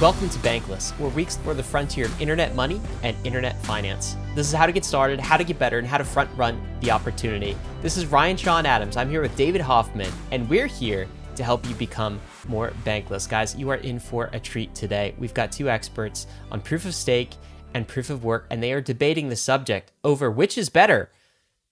Welcome to Bankless, where we explore the frontier of internet money and internet finance. This is how to get started, how to get better, and how to front run the opportunity. This is Ryan Sean Adams. I'm here with David Hoffman, and we're here to help you become more bankless. Guys, you are in for a treat today. We've got two experts on proof of stake and proof of work, and they are debating the subject over which is better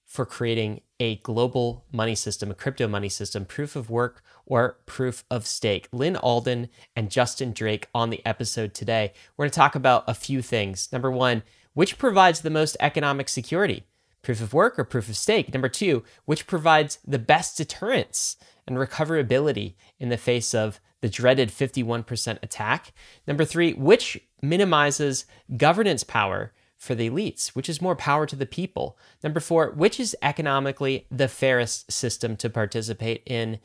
for creating a global money system, a crypto money system, proof of work or proof of stake. Lyn Alden and Justin Drake on the episode today. We're going to talk about a few things. Number one, which provides the most economic security? Proof of work or proof of stake? Number two, which provides the best deterrence and recoverability in the face of the dreaded 51% attack? Number three, which minimizes governance power for the elites, which is more power to the people. Number four, which is economically the fairest system to participate in.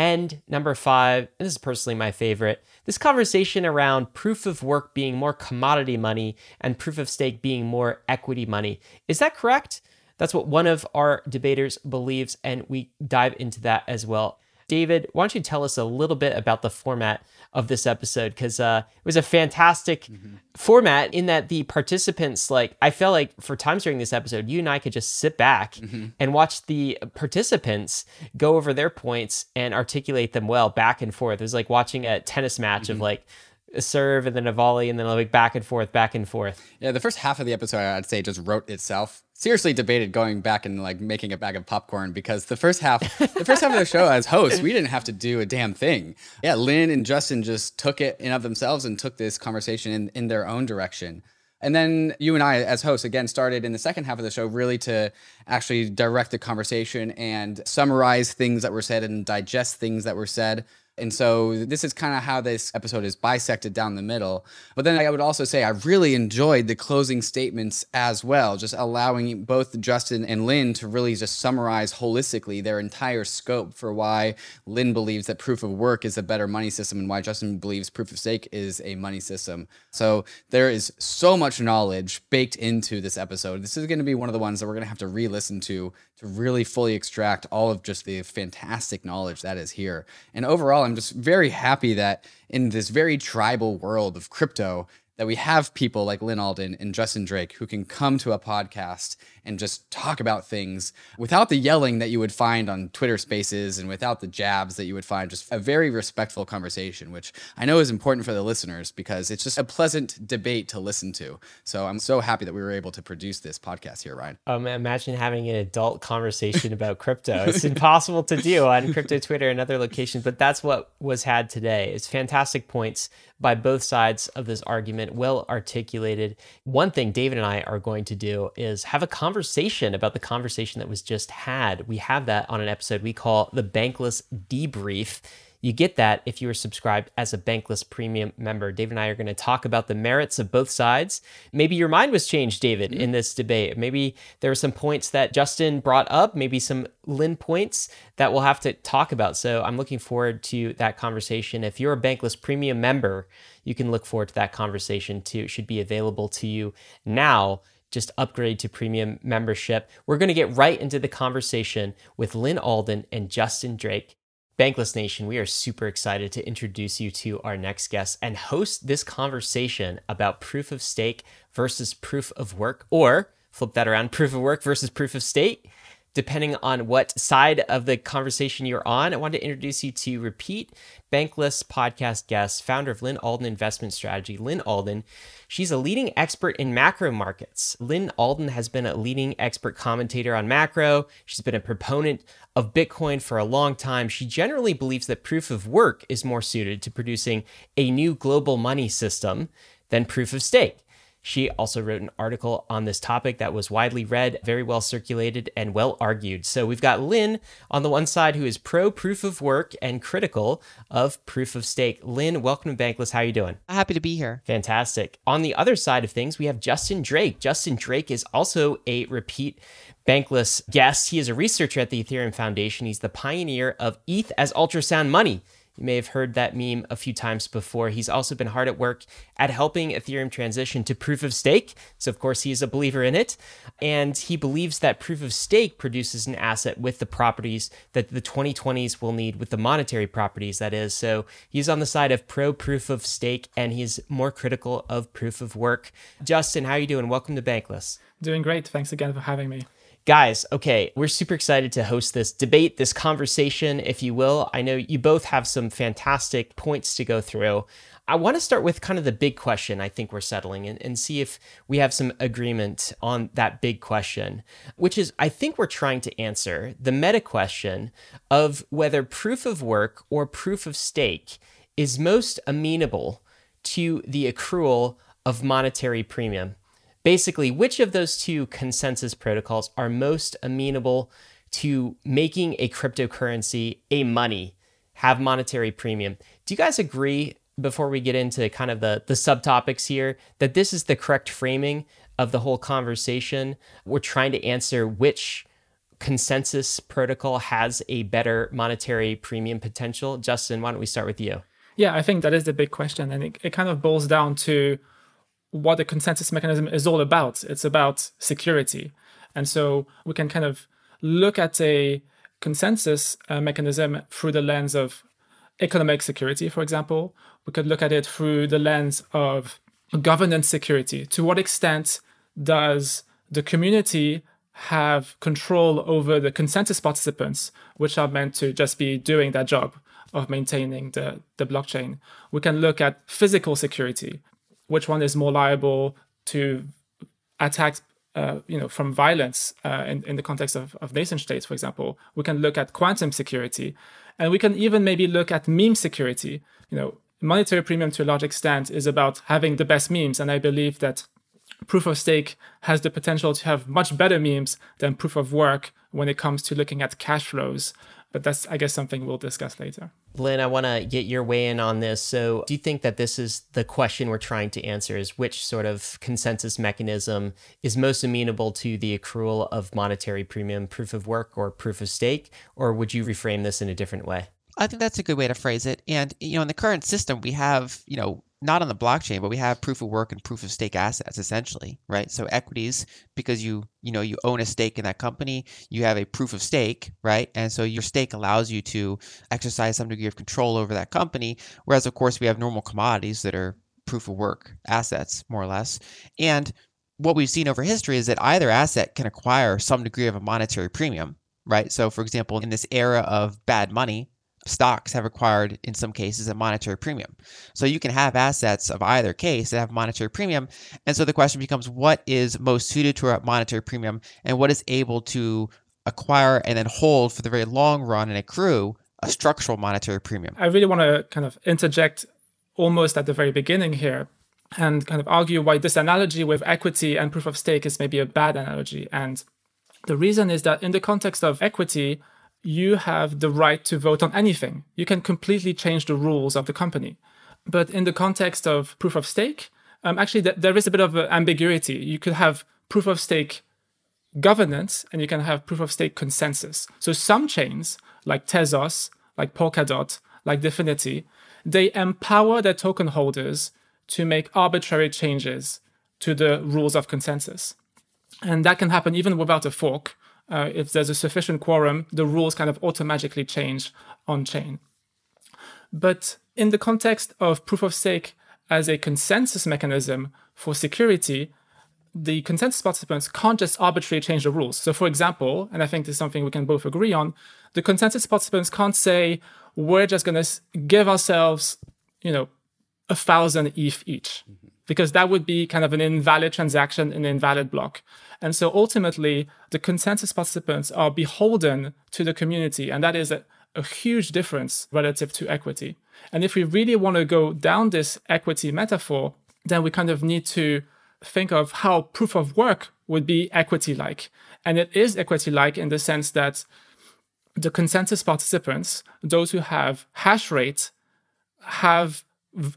And number five, and this is personally my favorite, this conversation around proof of work being more commodity money and proof of stake being more equity money. Is that correct? That's what one of our debaters believes, and we dive into that as well. David, why don't you tell us a little bit about the format of this episode? Because uh, it was a fantastic mm-hmm. format in that the participants, like, I felt like for times during this episode, you and I could just sit back mm-hmm. and watch the participants go over their points and articulate them well back and forth. It was like watching a tennis match mm-hmm. of like, a serve and then a volley and then like back and forth, back and forth. Yeah, the first half of the episode, I'd say, just wrote itself seriously debated going back and like making a bag of popcorn because the first half the first half of the show as hosts we didn't have to do a damn thing yeah lyn and justin just took it in of themselves and took this conversation in, in their own direction and then you and I, as hosts, again, started in the second half of the show really to actually direct the conversation and summarize things that were said and digest things that were said. And so this is kind of how this episode is bisected down the middle. But then I would also say I really enjoyed the closing statements as well, just allowing both Justin and Lyn to really just summarize holistically their entire scope for why Lyn believes that proof of work is a better money system and why Justin believes proof of stake is a money system. So there is so much knowledge baked into this episode. This is going to be one of the ones that we're going to have to re-listen to to really fully extract all of just the fantastic knowledge that is here. And overall, just very happy that in this very tribal world of crypto, that we have people like Lyn Alden and Justin Drake who can come to a podcast and just talk about things without the yelling that you would find on Twitter spaces and without the jabs that you would find. Just a very respectful conversation, which I know is important for the listeners because it's just a pleasant debate to listen to. So I'm so happy that we were able to produce this podcast here, Ryan. Um, imagine having an adult conversation about crypto. It's impossible to do on crypto Twitter and other locations, but that's what was had today. It's fantastic points by both sides of this argument, well articulated. One thing David and I are going to do is have a conversation about the conversation that was just had. We have that on an episode we call the Bankless Debrief. You get that if you are subscribed as a Bankless Premium member. Dave and I are going to talk about the merits of both sides. Maybe your mind was changed, David, mm-hmm. in this debate. Maybe there were some points that Justin brought up, maybe some Lyn points that we'll have to talk about. So I'm looking forward to that conversation. If you're a Bankless Premium member, you can look forward to that conversation too. It should be available to you now just upgrade to premium membership. We're going to get right into the conversation with Lyn Alden and Justin Drake. Bankless Nation, we are super excited to introduce you to our next guest and host this conversation about proof of stake versus proof of work, or flip that around proof of work versus proof of stake depending on what side of the conversation you're on. I wanted to introduce you to Repeat Bankless podcast guest, founder of Lyn Alden Investment Strategy, Lyn Alden. She's a leading expert in macro markets. Lyn Alden has been a leading expert commentator on macro. She's been a proponent of Bitcoin for a long time. She generally believes that proof of work is more suited to producing a new global money system than proof of stake. She also wrote an article on this topic that was widely read, very well circulated, and well argued. So we've got Lyn on the one side who is pro proof of work and critical of proof of stake. Lyn, welcome to Bankless. How are you doing? Happy to be here. Fantastic. On the other side of things, we have Justin Drake. Justin Drake is also a repeat Bankless guest. He is a researcher at the Ethereum Foundation. He's the pioneer of ETH as ultrasound money You may have heard that meme a few times before. He's also been hard at work at helping Ethereum transition to proof of stake. So, of course, he's a believer in it. And he believes that proof of stake produces an asset with the properties that the 2020s will need with the monetary properties, that is. So, he's on the side of pro proof of stake and he's more critical of proof of work. Justin, how are you doing? Welcome to Bankless. Doing great. Thanks again for having me. Guys, okay, we're super excited to host this debate, this conversation, if you will. I know you both have some fantastic points to go through. I want to start with kind of the big question I think we're settling and, and see if we have some agreement on that big question, which is I think we're trying to answer the meta question of whether proof of work or proof of stake is most amenable to the accrual of monetary premium basically which of those two consensus protocols are most amenable to making a cryptocurrency a money have monetary premium? Do you guys agree before we get into kind of the the subtopics here that this is the correct framing of the whole conversation? We're trying to answer which consensus protocol has a better monetary premium potential. Justin why don't we start with you? Yeah i think that is the big question. And it, it kind of boils down to what the consensus mechanism is all about. It's about security. And so we can kind of look at a consensus uh, mechanism through the lens of economic security, for example. We could look at it through the lens of governance security. To what extent does the community have control over the consensus participants, which are meant to just be doing their job of maintaining the, the blockchain? We can look at physical security which one is more liable to attacks uh, you know, from violence uh, in, in the context of, of nation states, for example. We can look at quantum security, and we can even maybe look at meme security. You know, monetary premium to a large extent is about having the best memes, and I believe that proof of stake has the potential to have much better memes than proof of work when it comes to looking at cash flows but that's I guess something we'll discuss later. Lyn, I want to get your weigh in on this. So, do you think that this is the question we're trying to answer is which sort of consensus mechanism is most amenable to the accrual of monetary premium proof of work or proof of stake or would you reframe this in a different way? I think that's a good way to phrase it. And you know, in the current system, we have, you know, not on the blockchain, but we have proof of work and proof of stake assets essentially, right? So equities, because you you know you own a stake in that company, you have a proof of stake, right? And so your stake allows you to exercise some degree of control over that company. Whereas of course we have normal commodities that are proof of work assets, more or less. And what we've seen over history is that either asset can acquire some degree of a monetary premium, right? So for example, in this era of bad money, stocks have required, in some cases, a monetary premium. So you can have assets of either case that have monetary premium. And so the question becomes what is most suited to a monetary premium and what is able to acquire and then hold for the very long run and accrue a structural monetary premium? I really want to kind of interject almost at the very beginning here and kind of argue why this analogy with equity and proof of stake is maybe a bad analogy. And the reason is that in the context of equity, you have the right to vote on anything. You can completely change the rules of the company. But in the context of proof of stake, um, actually, th- there is a bit of ambiguity. You could have proof of stake governance and you can have proof of stake consensus. So some chains, like Tezos, like Polkadot, like DFINITY, they empower their token holders to make arbitrary changes to the rules of consensus. And that can happen even without a fork uh, if there's a sufficient quorum, the rules kind of automatically change on chain. But in the context of proof of stake as a consensus mechanism for security, the consensus participants can't just arbitrarily change the rules. So, for example, and I think this is something we can both agree on, the consensus participants can't say, we're just going to give ourselves, you know, a thousand ETH each, mm-hmm. Because that would be kind of an invalid transaction, in an invalid block. And so ultimately, the consensus participants are beholden to the community. And that is a, a huge difference relative to equity. And if we really want to go down this equity metaphor, then we kind of need to think of how proof of work would be equity like. And it is equity like in the sense that the consensus participants, those who have hash rate, have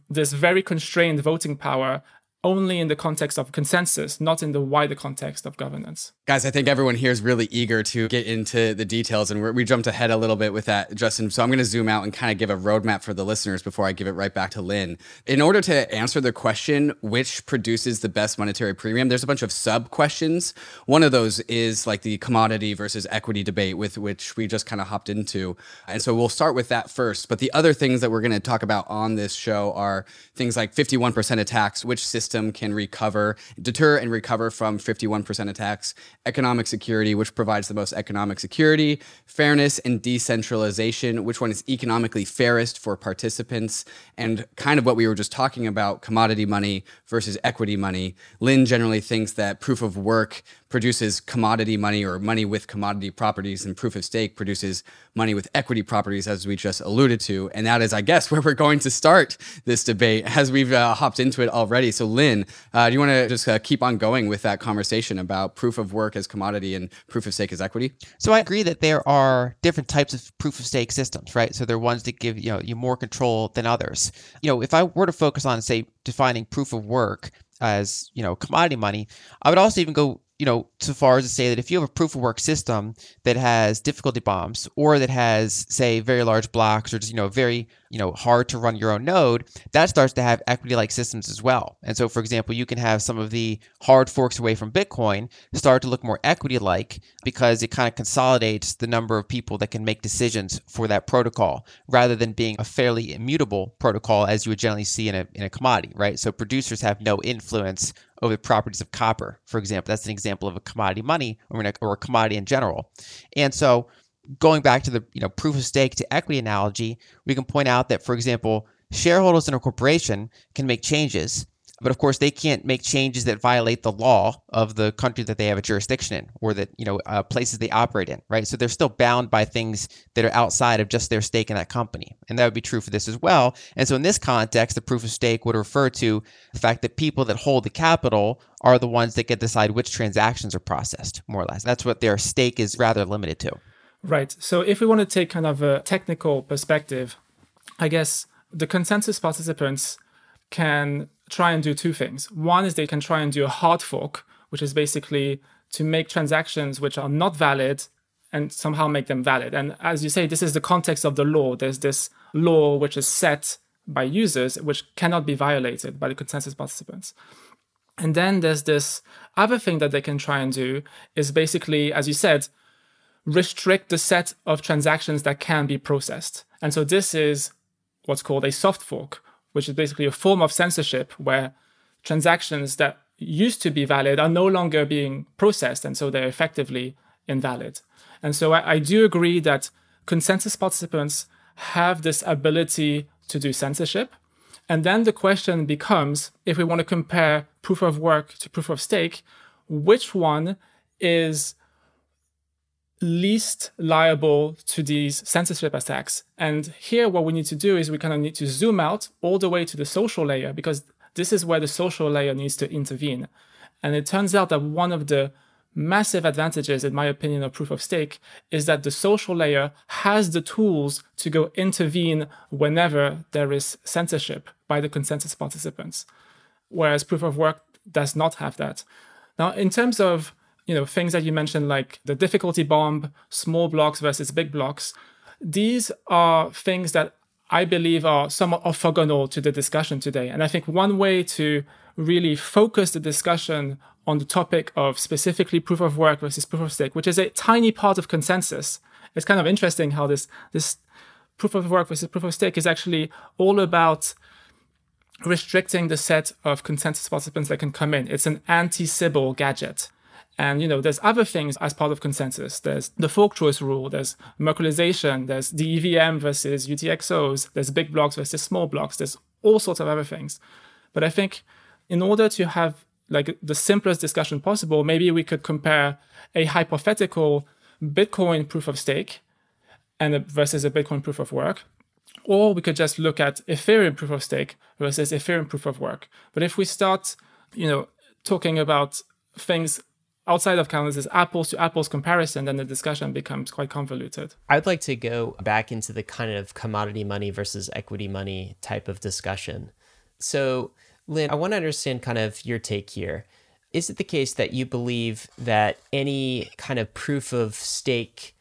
this very constrained voting power only in the context of consensus, not in the wider context of governance. Guys, I think everyone here is really eager to get into the details, and we jumped ahead a little bit with that, Justin. So I'm going to zoom out and kind of give a roadmap for the listeners before I give it right back to Lyn. In order to answer the question, which produces the best monetary premium, there's a bunch of sub questions. One of those is like the commodity versus equity debate, with which we just kind of hopped into. And so we'll start with that first. But the other things that we're going to talk about on this show are things like 51% attacks, which system system can recover, deter and recover from 51% attacks, economic security, which provides the most economic security, fairness and decentralization, which one is economically fairest for participants, and kind of what we were just talking about commodity money versus equity money. Lyn generally thinks that proof of work produces commodity money or money with commodity properties, and proof of stake produces money with equity properties, as we just alluded to. And that is, I guess, where we're going to start this debate as we've uh, hopped into it already. So, Lyn, uh, do you want to just uh, keep on going with that conversation about proof of work as commodity and proof of stake as equity? So, I agree that there are different types of proof of stake systems, right? So, there are ones that give you know you more control than others. You know, if I were to focus on, say, defining proof of work as you know commodity money, I would also even go you know, so far as to say that if you have a proof of work system that has difficulty bombs or that has, say, very large blocks or just, you know, very, you know, hard to run your own node, that starts to have equity like systems as well. And so, for example, you can have some of the hard forks away from Bitcoin start to look more equity like because it kind of consolidates the number of people that can make decisions for that protocol rather than being a fairly immutable protocol as you would generally see in a, in a commodity, right? So producers have no influence over the properties of copper, for example. That's an example of a commodity money or, a, or a commodity in general. And so going back to the you know proof of stake to equity analogy, we can point out that, for example, shareholders in a corporation can make changes but of course, they can't make changes that violate the law of the country that they have a jurisdiction in or that, you know, uh, places they operate in, right? So they're still bound by things that are outside of just their stake in that company. And that would be true for this as well. And so in this context, the proof of stake would refer to the fact that people that hold the capital are the ones that get to decide which transactions are processed, more or less. That's what their stake is rather limited to. Right. So if we want to take kind of a technical perspective, I guess the consensus participants can try and do two things. One is they can try and do a hard fork, which is basically to make transactions which are not valid and somehow make them valid. And as you say, this is the context of the law. There's this law which is set by users, which cannot be violated by the consensus participants. And then there's this other thing that they can try and do is basically, as you said, restrict the set of transactions that can be processed. And so this is what's called a soft fork, which is basically a form of censorship where transactions that used to be valid are no longer being processed, and so they're effectively invalid. And so I, I do agree that consensus participants have this ability to do censorship. And then the question becomes if we want to compare proof of work to proof of stake, which one is least liable to these censorship attacks. And here, what we need to do is we kind of need to zoom out all the way to the social layer because this is where the social layer needs to intervene. And it turns out that one of the massive advantages, in my opinion, of proof of stake is that the social layer has the tools to go intervene whenever there is censorship by the consensus participants, whereas proof of work does not have that. Now, in terms of you know things that you mentioned like the difficulty bomb small blocks versus big blocks. These are things that i believe are somewhat orthogonal to the discussion today. And i think one way to really focus the discussion on the topic of specifically proof of work versus proof of stake which is a tiny part of consensus it's kind of interesting how this this proof of work versus proof of stake is actually all about restricting the set of consensus participants that can come in. It's an anti-sybil gadget and you know, there's other things as part of consensus. There's the fork choice rule. There's Merkleization. There's the EVM versus UTXOs. There's big blocks versus small blocks. There's all sorts of other things. But I think in order to have like the simplest discussion possible, maybe we could compare a hypothetical Bitcoin proof of stake and a, versus a Bitcoin proof of work. Or we could just look at Ethereum proof of stake versus Ethereum proof of work. But if we start, you know, talking about things outside of calendars is apples to apples comparison, then the discussion becomes quite convoluted. I'd like to go back into the kind of commodity money versus equity money type of discussion. So Lyn, I want to understand kind of your take here. Is it the case that you believe that any kind of proof of stake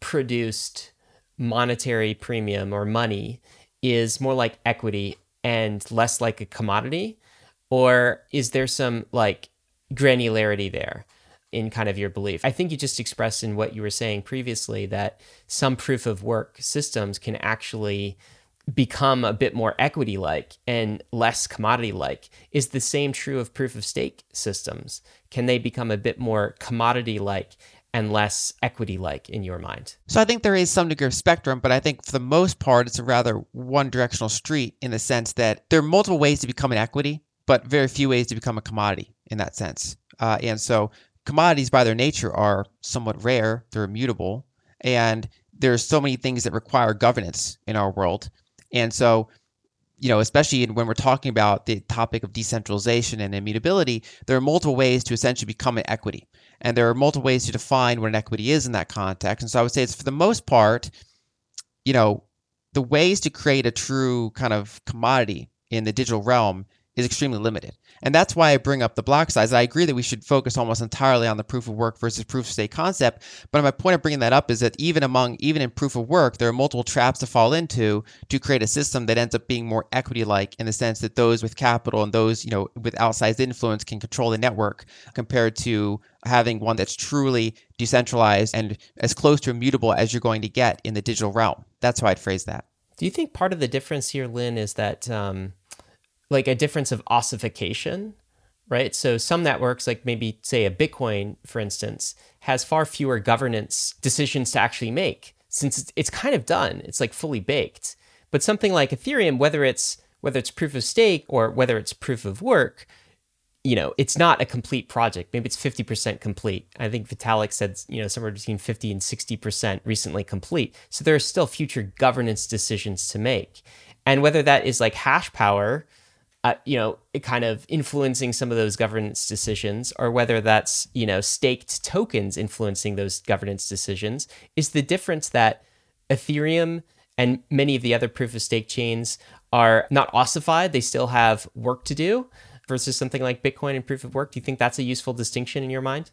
produced monetary premium or money is more like equity and less like a commodity? Or is there some like granularity there in kind of your belief? I think you just expressed in what you were saying previously that some proof of work systems can actually become a bit more equity like and less commodity like. Is the same true of proof of stake systems? Can they become a bit more commodity like and less equity like in your mind? So I think there is some degree of spectrum, but I think for the most part, it's a rather one directional street in the sense that there are multiple ways to become an equity, but very few ways to become a commodity in that sense. Uh, and so commodities by their nature are somewhat rare, they're immutable, and there's so many things that require governance in our world. And so you know, especially when we're talking about the topic of decentralization and immutability, there are multiple ways to essentially become an equity. And there are multiple ways to define what an equity is in that context. And so I would say it's for the most part, you know, the ways to create a true kind of commodity in the digital realm is extremely limited. And that's why I bring up the block size. I agree that we should focus almost entirely on the proof of work versus proof of stake concept. But my point of bringing that up is that even among, even in proof of work, there are multiple traps to fall into to create a system that ends up being more equity like in the sense that those with capital and those, you know, with outsized influence can control the network compared to having one that's truly decentralized and as close to immutable as you're going to get in the digital realm. That's how I'd phrase that. Do you think part of the difference here, Lyn, is that um, like a difference of ossification, right? So some networks, like maybe say a Bitcoin, for instance, has far fewer governance decisions to actually make since it's, kind of done. It's like fully baked. But something like Ethereum, whether it's whether it's proof of stake or whether it's proof of work, you know, it's not a complete project. Maybe it's 50% complete. I think Vitalik said, you know, somewhere between 50 and 60% recently complete. So there are still future governance decisions to make. And whether that is like hash power, uh, you know, kind of influencing some of those governance decisions, or whether that's, you know, staked tokens influencing those governance decisions, is the difference that Ethereum and many of the other proof of stake chains are not ossified. They still have work to do versus something like Bitcoin and proof of work. Do you think that's a useful distinction in your mind?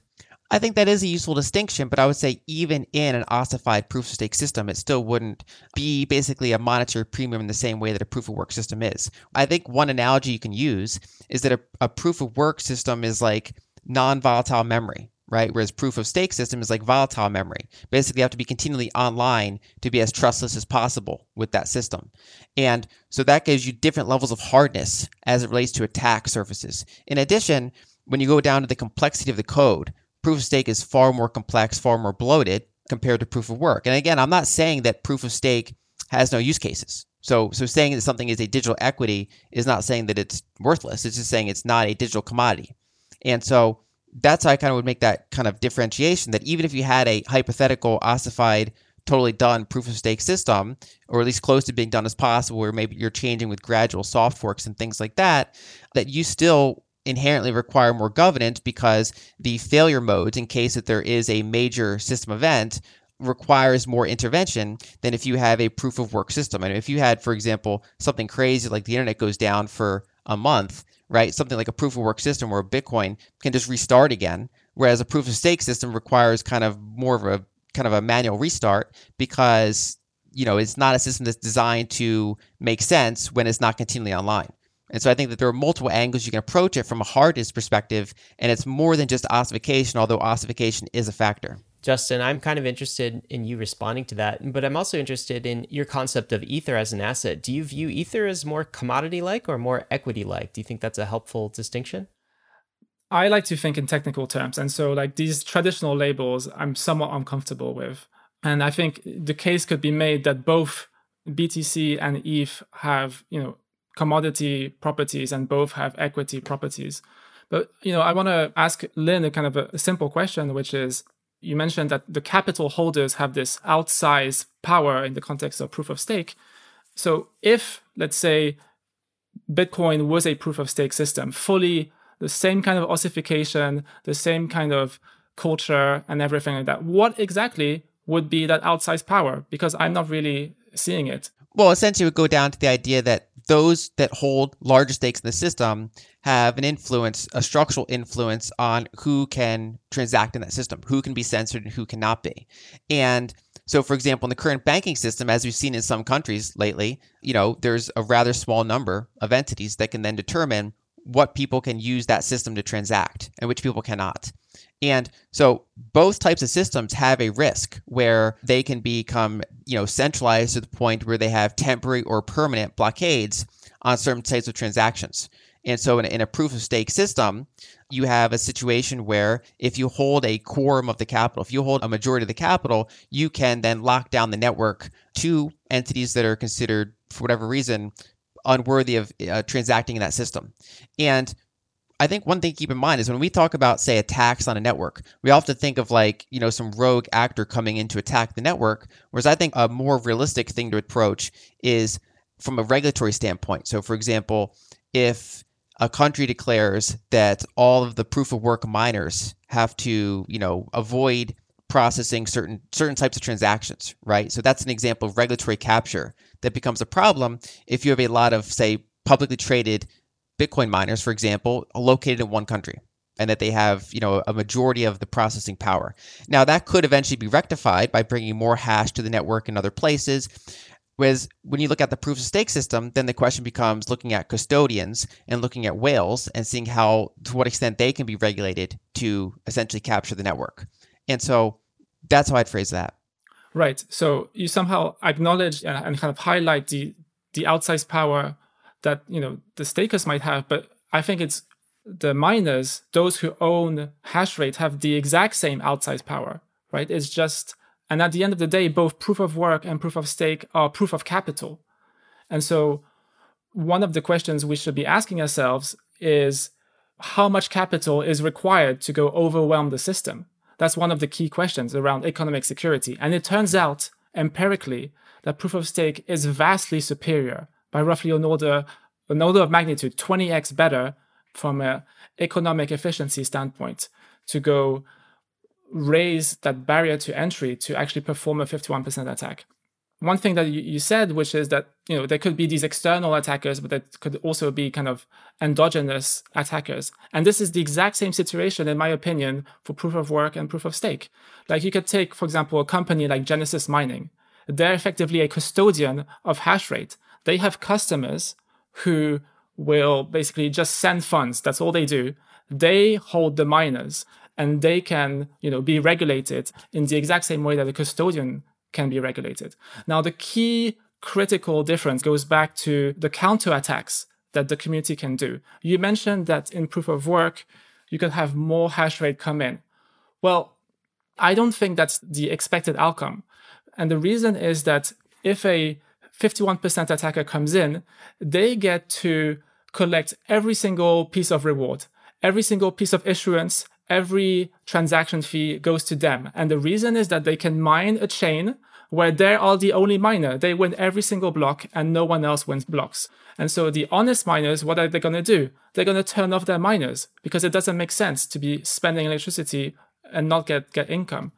I think that is a useful distinction, but I would say even in an ossified proof of stake system, it still wouldn't be basically a monetary premium in the same way that a proof of work system is. I think one analogy you can use is that a, a proof of work system is like non volatile memory, right? Whereas proof of stake system is like volatile memory. Basically, you have to be continually online to be as trustless as possible with that system. And so that gives you different levels of hardness as it relates to attack surfaces. In addition, when you go down to the complexity of the code, proof of stake is far more complex, far more bloated compared to proof of work. And again, I'm not saying that proof of stake has no use cases. So, so saying that something is a digital equity is not saying that it's worthless. It's just saying it's not a digital commodity. And so that's how I kind of would make that kind of differentiation that even if you had a hypothetical ossified, totally done proof of stake system, or at least close to being done as possible, where maybe you're changing with gradual soft forks and things like that, that you still inherently require more governance because the failure modes, in case that there is a major system event, requires more intervention than if you have a proof of work system. And if you had, for example, something crazy like the internet goes down for a month, right? Something like a proof of work system where Bitcoin can just restart again, whereas a proof of stake system requires kind of more of a kind of a manual restart because you know it's not a system that's designed to make sense when it's not continually online. And so I think that there are multiple angles you can approach it from a hardness perspective, and it's more than just ossification, although ossification is a factor. Justin, I'm kind of interested in you responding to that, but I'm also interested in your concept of Ether as an asset. Do you view Ether as more commodity like or more equity like? Do you think that's a helpful distinction? I like to think in technical terms. And so, like these traditional labels, I'm somewhat uncomfortable with. And I think the case could be made that both BTC and ETH have, you know, commodity properties and both have equity properties. But you know, I want to ask Lyn a kind of a, simple question, which is you mentioned that the capital holders have this outsized power in the context of proof of stake. So if let's say Bitcoin was a proof of stake system, fully the same kind of ossification, the same kind of culture and everything like that, what exactly would be that outsized power? Because I'm not really seeing it. Well, essentially, would go down to the idea that those that hold larger stakes in the system have an influence, a structural influence on who can transact in that system, who can be censored and who cannot be. And so, for example, in the current banking system, as we've seen in some countries lately, you know, there's a rather small number of entities that can then determine what people can use that system to transact and which people cannot. And so both types of systems have a risk where they can become, you know, centralized to the point where they have temporary or permanent blockades on certain types of transactions. And so in a, in a proof of stake system, you have a situation where if you hold a quorum of the capital, if you hold a majority of the capital, you can then lock down the network to entities that are considered, for whatever reason, unworthy of uh, transacting in that system. And I think one thing to keep in mind is when we talk about, say, attacks on a network, we often think of like, you know, some rogue actor coming in to attack the network. Whereas I think a more realistic thing to approach is from a regulatory standpoint. So, for example, if a country declares that all of the proof of work miners have to, you know, avoid processing certain certain types of transactions, right? So that's an example of regulatory capture that becomes a problem if you have a lot of, say, publicly traded Bitcoin miners, for example, located in one country and that they have, you know, a majority of the processing power. Now that could eventually be rectified by bringing more hash to the network in other places. Whereas when you look at the proof of stake system, then the question becomes looking at custodians and looking at whales and seeing how, to what extent they can be regulated to essentially capture the network. And so that's how I'd phrase that. Right. So you somehow acknowledge and kind of highlight the the outsized power that you know the stakers might have, but I think it's the miners, those who own hash rate, have the exact same outsized power. Right. It's just and at the end of the day, both proof of work and proof of stake are proof of capital. And so, one of the questions we should be asking ourselves is how much capital is required to go overwhelm the system? That's one of the key questions around economic security. And it turns out empirically that proof of stake is vastly superior by roughly an order, an order of magnitude, 20x better from an economic efficiency standpoint to go raise that barrier to entry to actually perform a 51% attack. One thing that you, said, which is that you know there could be these external attackers, but there could also be kind of endogenous attackers. And this is the exact same situation, in my opinion, for proof of work and proof of stake. Like you could take, for example, a company like Genesis Mining. They're effectively a custodian of hash rate. They have customers who will basically just send funds. That's all they do. They hold the miners and they can you know be regulated in the exact same way that a custodian can be regulated now the key critical difference goes back to the counterattacks that the community can do you mentioned that in proof of work you could have more hash rate come in well i don't think that's the expected outcome and the reason is that if a 51% attacker comes in, they get to collect every single piece of reward, every single piece of issuance, every transaction fee goes to them. And the reason is that they can mine a chain where they are the only miner. They win every single block and no one else wins blocks. And so the honest miners, what are they going to do? They're going to turn off their miners because it doesn't make sense to be spending electricity and not get, get income.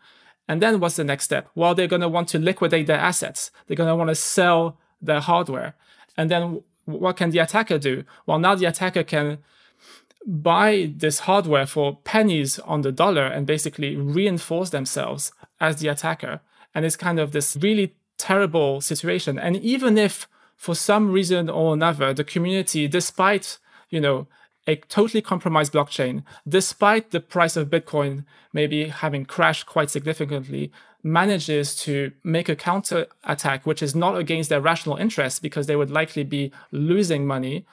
And then what's the next step? Well, they're going to want to liquidate their assets. They're going to want to sell their hardware. And then what can the attacker do? Well, now the attacker can buy this hardware for pennies on the dollar and basically reinforce themselves as the attacker. And it's kind of this really terrible situation. And even if for some reason or another, the community, despite, you know, a totally compromised blockchain, despite the price of Bitcoin maybe having crashed quite significantly, manages to make a counter attack, which is not against their rational interests because they would likely be losing money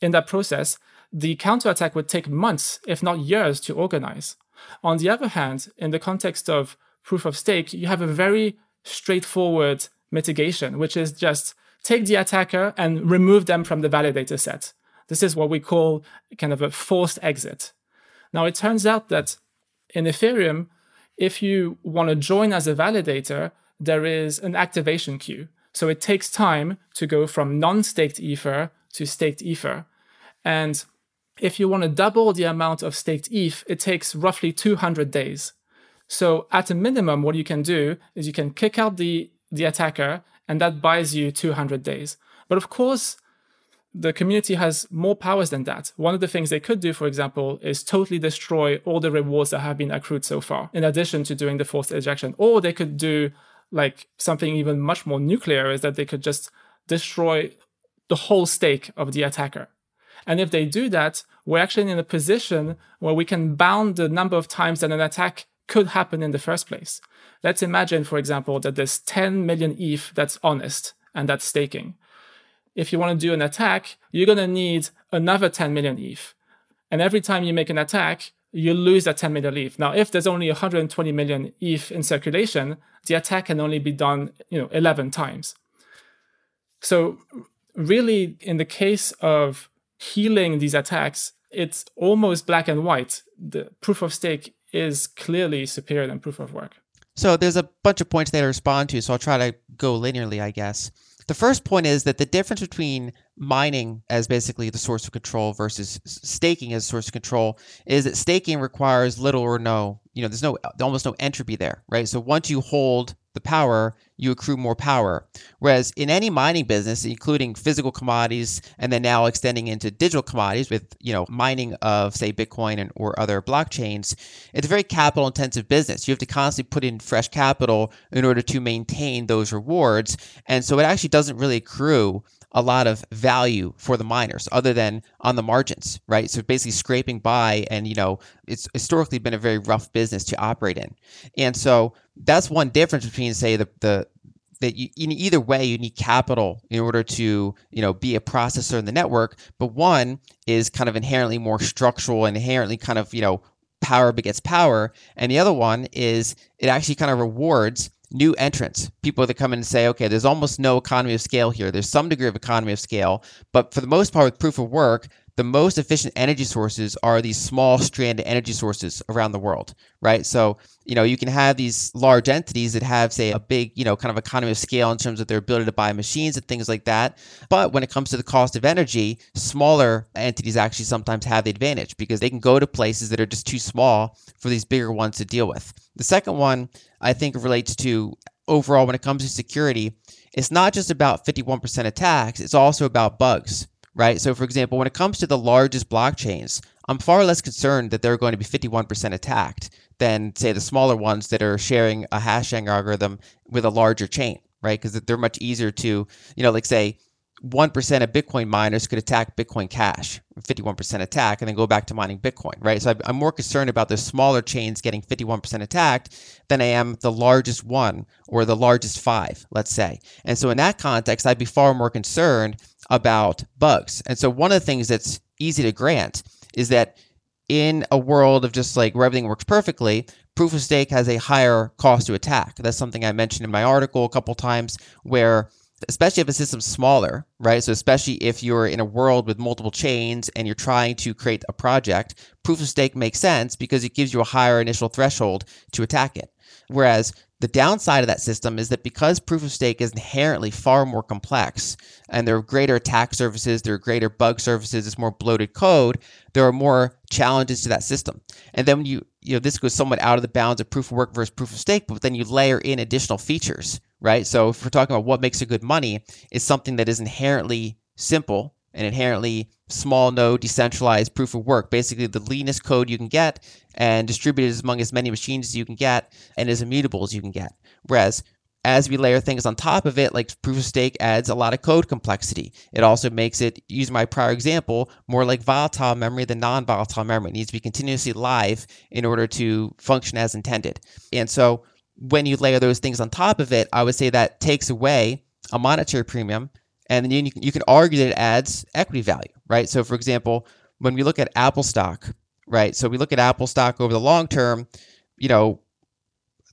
in that process, the counterattack would take months, if not years, to organize. On the other hand, in the context of proof of stake, you have a very straightforward mitigation, which is just take the attacker and remove them from the validator set. This is what we call kind of a forced exit. Now, it turns out that in Ethereum, if you want to join as a validator, there is an activation queue. So it takes time to go from non staked Ether to staked Ether. And if you want to double the amount of staked ETH, it takes roughly 200 days. So at a minimum, what you can do is you can kick out the, the attacker, and that buys you 200 days. But of course, the community has more powers than that. One of the things they could do, for example, is totally destroy all the rewards that have been accrued so far, in addition to doing the forced ejection. Or they could do like something even much more nuclear, is that they could just destroy the whole stake of the attacker. And if they do that, we're actually in a position where we can bound the number of times that an attack could happen in the first place. Let's imagine, for example, that there's 10 million ETH that's honest and that's staking. If you want to do an attack, you're going to need another 10 million ETH. And every time you make an attack, you lose that 10 million ETH. Now, if there's only 120 million ETH in circulation, the attack can only be done, you know, 11 times. So really, in the case of healing these attacks, it's almost black and white. The proof of stake is clearly superior than proof of work. So there's a bunch of points there to respond to, so I'll try to go linearly, I guess. The first point is that the difference between mining as basically the source of control versus staking as source of control is that staking requires little or no, you know, there's no almost no entropy there, right? So once you hold the power, you accrue more power. Whereas in any mining business, including physical commodities and then now extending into digital commodities with, you know, mining of say Bitcoin and or other blockchains, it's a very capital intensive business. You have to constantly put in fresh capital in order to maintain those rewards. And so it actually doesn't really accrue a lot of value for the miners other than on the margins, right? So basically scraping by and, you know, it's historically been a very rough business to operate in. And so that's one difference between say the, the, that you, in either way you need capital in order to you know be a processor in the network but one is kind of inherently more structural and inherently kind of you know power begets power and the other one is it actually kind of rewards new entrants, people that come in and say, okay, there's almost no economy of scale here. There's some degree of economy of scale, but for the most part, with proof of work, the most efficient energy sources are these small stranded energy sources around the world, right? So, you know, you can have these large entities that have, say, a big, you know, kind of economy of scale in terms of their ability to buy machines and things like that. But when it comes to the cost of energy, smaller entities actually sometimes have the advantage because they can go to places that are just too small for these bigger ones to deal with. The second one I think relates to overall when it comes to security, it's not just about 51% attacks, it's also about bugs right? So, for example, when it comes to the largest blockchains, I'm far less concerned that they're going to be 51% attacked than, say, the smaller ones that are sharing a hashing algorithm with a larger chain, right? Because they're much easier to, you know, like say, 1% of Bitcoin miners could attack Bitcoin Cash, 51% attack, and then go back to mining Bitcoin, right? So I'm more concerned about the smaller chains getting 51% attacked than I am the largest one or the largest five, let's say. And so in that context, I'd be far more concerned about bugs. And so one of the things that's easy to grant is that in a world of just like where everything works perfectly, proof of stake has a higher cost to attack. That's something I mentioned in my article a couple times where especially if a system's smaller, right? So especially if you're in a world with multiple chains and you're trying to create a project, proof of stake makes sense because it gives you a higher initial threshold to attack it. Whereas the downside of that system is that because proof of stake is inherently far more complex and there are greater attack surfaces, there are greater bug surfaces, it's more bloated code, there are more challenges to that system. And then when you, you know, this goes somewhat out of the bounds of proof of work versus proof of stake, but then you layer in additional features, right? So if we're talking about what makes a good money, it's something that is inherently simple and inherently small node decentralized proof of work. Basically, the leanest code you can get and distributed among as many machines as you can get and as immutable as you can get. Whereas as we layer things on top of it, like proof of stake adds a lot of code complexity. It also makes it, use my prior example, more like volatile memory than non volatile memory. It needs to be continuously live in order to function as intended. And so when you layer those things on top of it, I would say that takes away a monetary premium. And then you you can argue that it adds equity value, right? So, for example, when we look at Apple stock, right? So we look at Apple stock over the long term, you know,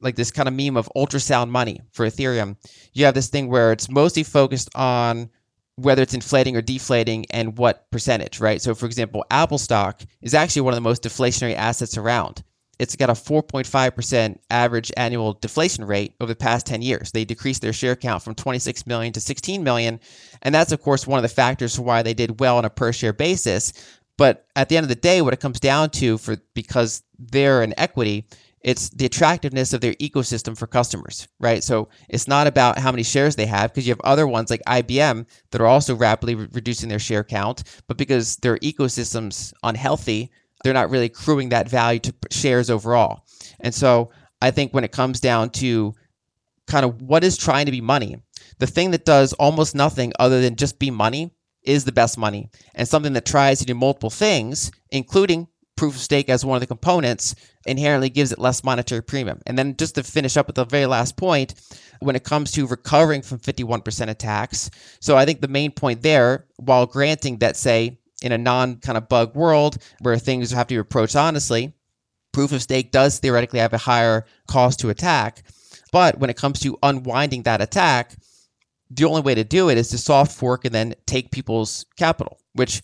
like this kind of meme of ultrasound money for Ethereum. You have this thing where it's mostly focused on whether it's inflating or deflating and what percentage, right? So, for example, Apple stock is actually one of the most deflationary assets around it's got a 4.5% average annual deflation rate over the past 10 years. They decreased their share count from 26 million to 16 million. And that's, of course, one of the factors for why they did well on a per share basis. But at the end of the day, what it comes down to for because they're an equity it's the attractiveness of their ecosystem for customers, right? So it's not about how many shares they have because you have other ones like IBM that are also rapidly re- reducing their share count, but because their ecosystem's unhealthy, they're not really accruing that value to shares overall. And so I think when it comes down to kind of what is trying to be money, the thing that does almost nothing other than just be money is the best money. And something that tries to do multiple things, including proof of stake as one of the components, inherently gives it less monetary premium. And then just to finish up with the very last point, when it comes to recovering from 51% attacks, so I think the main point there, while granting that, say, in a non kind of bug world where things have to be approached honestly, proof of stake does theoretically have a higher cost to attack. But when it comes to unwinding that attack, the only way to do it is to soft fork and then take people's capital, which,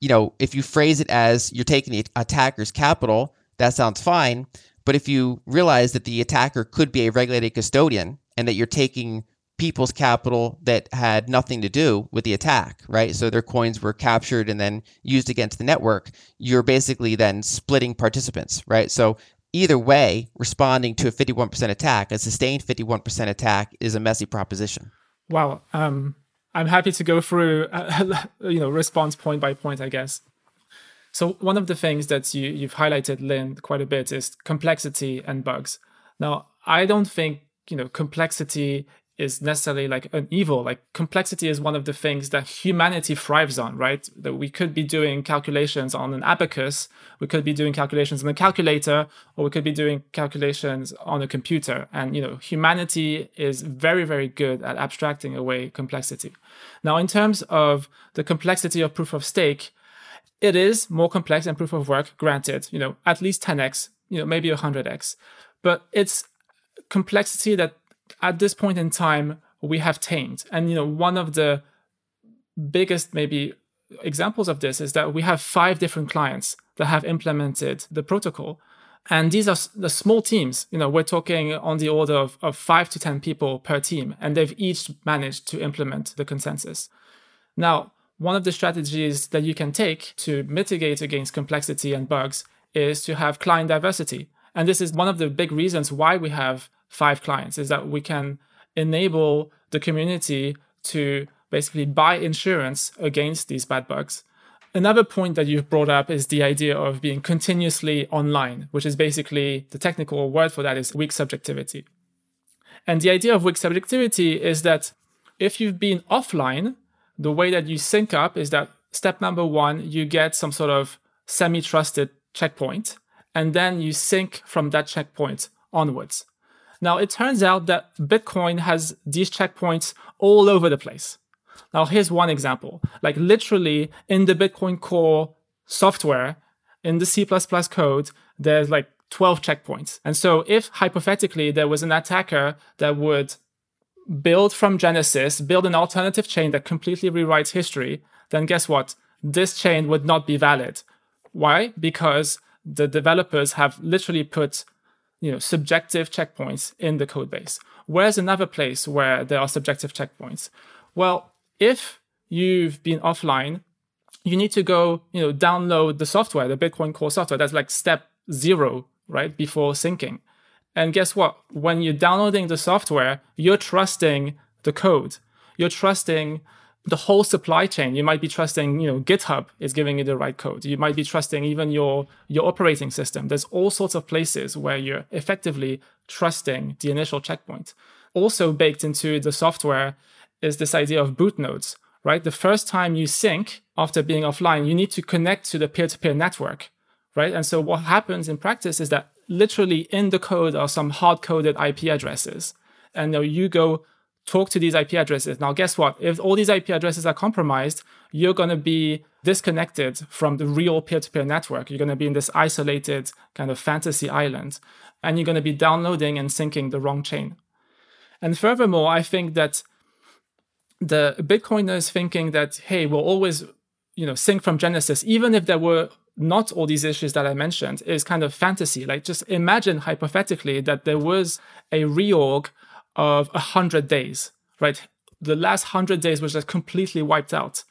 you know, if you phrase it as you're taking the attacker's capital, that sounds fine. But if you realize that the attacker could be a regulated custodian and that you're taking people's capital that had nothing to do with the attack, right? So their coins were captured and then used against the network. You're basically then splitting participants, right? So either way, responding to a 51% attack, a sustained 51% attack is a messy proposition. Wow. Um, I'm happy to go through, uh, you know, response point by point, I guess. So one of the things that you, you've highlighted, Lyn, quite a bit is complexity and bugs. Now, I don't think you know complexity is necessarily like an evil. Like complexity is one of the things that humanity thrives on, right? That we could be doing calculations on an abacus, we could be doing calculations on a calculator, or we could be doing calculations on a computer. And you know, humanity is very, very good at abstracting away complexity. Now, in terms of the complexity of proof of stake, it is more complex than proof of work, granted, you know, at least 10x, you know, maybe 100x. But it's complexity that at this point in time we have tamed. And you know, one of the biggest maybe examples of this is that we have five different clients that have implemented the protocol. And these are the small teams. You know, we're talking on the order of, of five to 10 people per team, and they've each managed to implement the consensus. Now, one of the strategies that you can take to mitigate against complexity and bugs is to have client diversity. And this is one of the big reasons why we have five clients is that we can enable the community to basically buy insurance against these bad bugs. Another point that you've brought up is the idea of being continuously online, which is basically the technical word for that is weak subjectivity. And the idea of weak subjectivity is that if you've been offline, the way that you sync up is that step number one, you get some sort of semi trusted checkpoint, and then you sync from that checkpoint onwards. Now, it turns out that Bitcoin has these checkpoints all over the place. Now, here's one example. Like, literally, in the Bitcoin Core software, in the C code, there's like 12 checkpoints. And so, if hypothetically there was an attacker that would build from Genesis, build an alternative chain that completely rewrites history, then guess what? This chain would not be valid. Why? Because the developers have literally put you know, subjective checkpoints in the code base. Where's another place where there are subjective checkpoints? Well, if you've been offline, you need to go, you know, download the software, the Bitcoin core software. That's like step zero, right? Before syncing. And guess what? When you're downloading the software, you're trusting the code. You're trusting the whole supply chain. You might be trusting, you know, GitHub is giving you the right code. You might be trusting even your your operating system. There's all sorts of places where you're effectively trusting the initial checkpoint. Also baked into the software is this idea of boot nodes, right? The first time you sync after being offline, you need to connect to the peer-to-peer network, right? And so what happens in practice is that literally in the code are some hard-coded IP addresses. And now you go talk to these IP addresses. Now, guess what? If all these IP addresses are compromised, you're going to be disconnected from the real peer to peer network. You're going to be in this isolated kind of fantasy island, and you're going to be downloading and syncing the wrong chain. And furthermore, I think that the Bitcoiners thinking that, hey, we'll always you know sync from Genesis, even if there were not all these issues that I mentioned, is kind of fantasy. Like just imagine hypothetically that there was a reorg of 100 days, right? The last 100 days was just completely wiped out.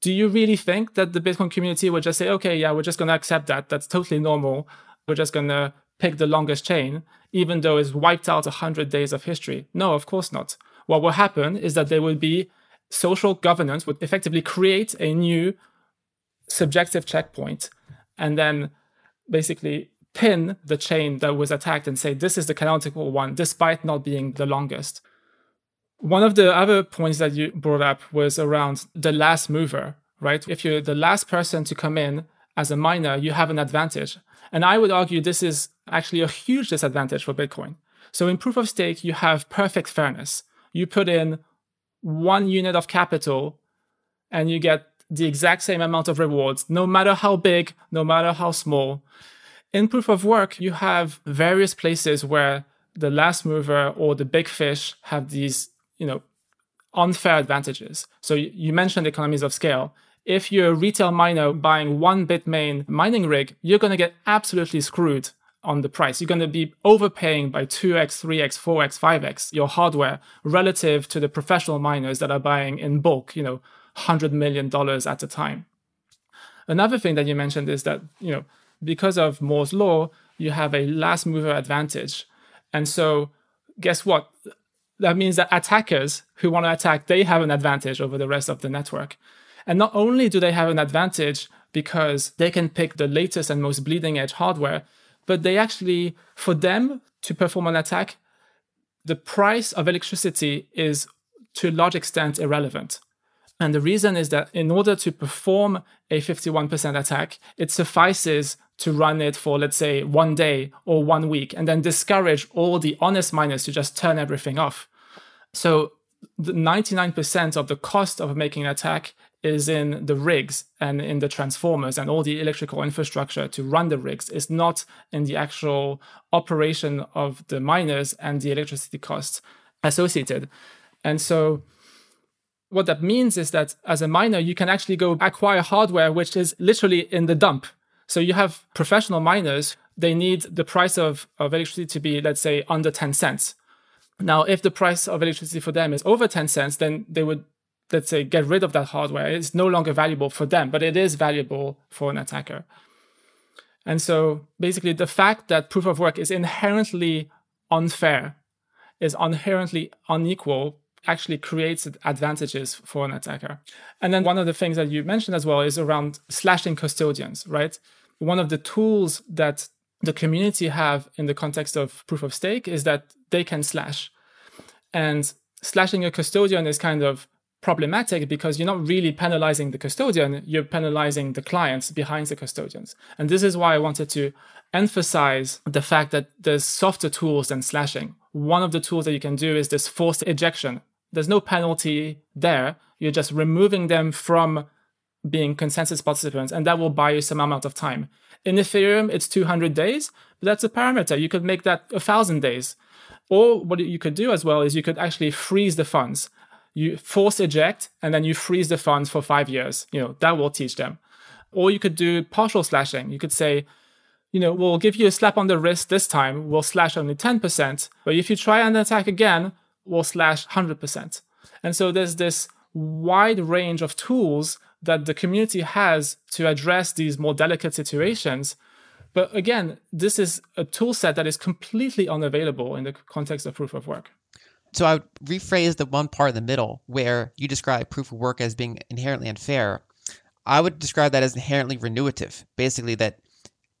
Do you really think that the Bitcoin community would just say, okay, yeah, we're just going to accept that. That's totally normal. We're just going to pick the longest chain, even though it's wiped out 100 days of history. No, of course not. What will happen is that there will be social governance would effectively create a new subjective checkpoint and then basically pin the chain that was attacked and say this is the canonical one despite not being the longest. One of the other points that you brought up was around the last mover right? If you're the last person to come in as a miner you have an advantage. And i would argue this is actually a huge disadvantage for bitcoin. So in proof of stake you have perfect fairness. You put in one unit of capital and you get the exact same amount of rewards, no matter how big, no matter how small. In proof of work, you have various places where the last mover or the big fish have these, you know, unfair advantages. So you mentioned economies of scale. If you're a retail miner buying one Bitmain mining rig, you're going to get absolutely screwed on the price. You're going to be overpaying by 2x, 3x, 4x, 5x your hardware relative to the professional miners that are buying in bulk, you know, $100 million at a time. Another thing that you mentioned is that, you know, because of Moore's law, you have a last mover advantage. And so guess what? That means that attackers who want to attack, they have an advantage over the rest of the network. And not only do they have an advantage because they can pick the latest and most bleeding edge hardware, but they actually, for them to perform an attack, the price of electricity is to a large extent irrelevant. And the reason is that in order to perform a 51% attack, it suffices to run it for, let's say, one day or one week, and then discourage all the honest miners to just turn everything off. So, the 99% of the cost of making an attack is in the rigs and in the transformers and all the electrical infrastructure to run the rigs. It's not in the actual operation of the miners and the electricity costs associated. And so, what that means is that as a miner, you can actually go acquire hardware which is literally in the dump. So you have professional miners, they need the price of, of electricity to be, let's say, under 10 cents. Now, if the price of electricity for them is over 10 cents, then they would, let's say, get rid of that hardware. It's no longer valuable for them, but it is valuable for an attacker. And so basically, the fact that proof of work is inherently unfair, is inherently unequal, actually creates advantages for an attacker. And then one of the things that you mentioned as well is around slashing custodians, right? One of the tools that the community have in the context of proof of stake is that they can slash. And slashing a custodian is kind of problematic because you're not really penalizing the custodian, you're penalizing the clients behind the custodians. And this is why I wanted to emphasize the fact that there's softer tools than slashing. One of the tools that you can do is this forced ejection. There's no penalty there. You're just removing them from being consensus participants, and that will buy you some amount of time. In Ethereum, it's 200 days, but that's a parameter. You could make that a thousand days. Or what you could do as well is you could actually freeze the funds. You force eject, and then you freeze the funds for five years. You know, that will teach them. Or you could do partial slashing. You could say, you know, we'll give you a slap on the wrist this time, we'll slash only 10%, but if you try and attack again, we'll slash 100%. And so there's this wide range of tools that the community has to address these more delicate situations. But again, this is a tool set that is completely unavailable in the context of proof of work. So I would rephrase the one part in the middle where you describe proof of work as being inherently unfair. I would describe that as inherently remunerative. Basically, that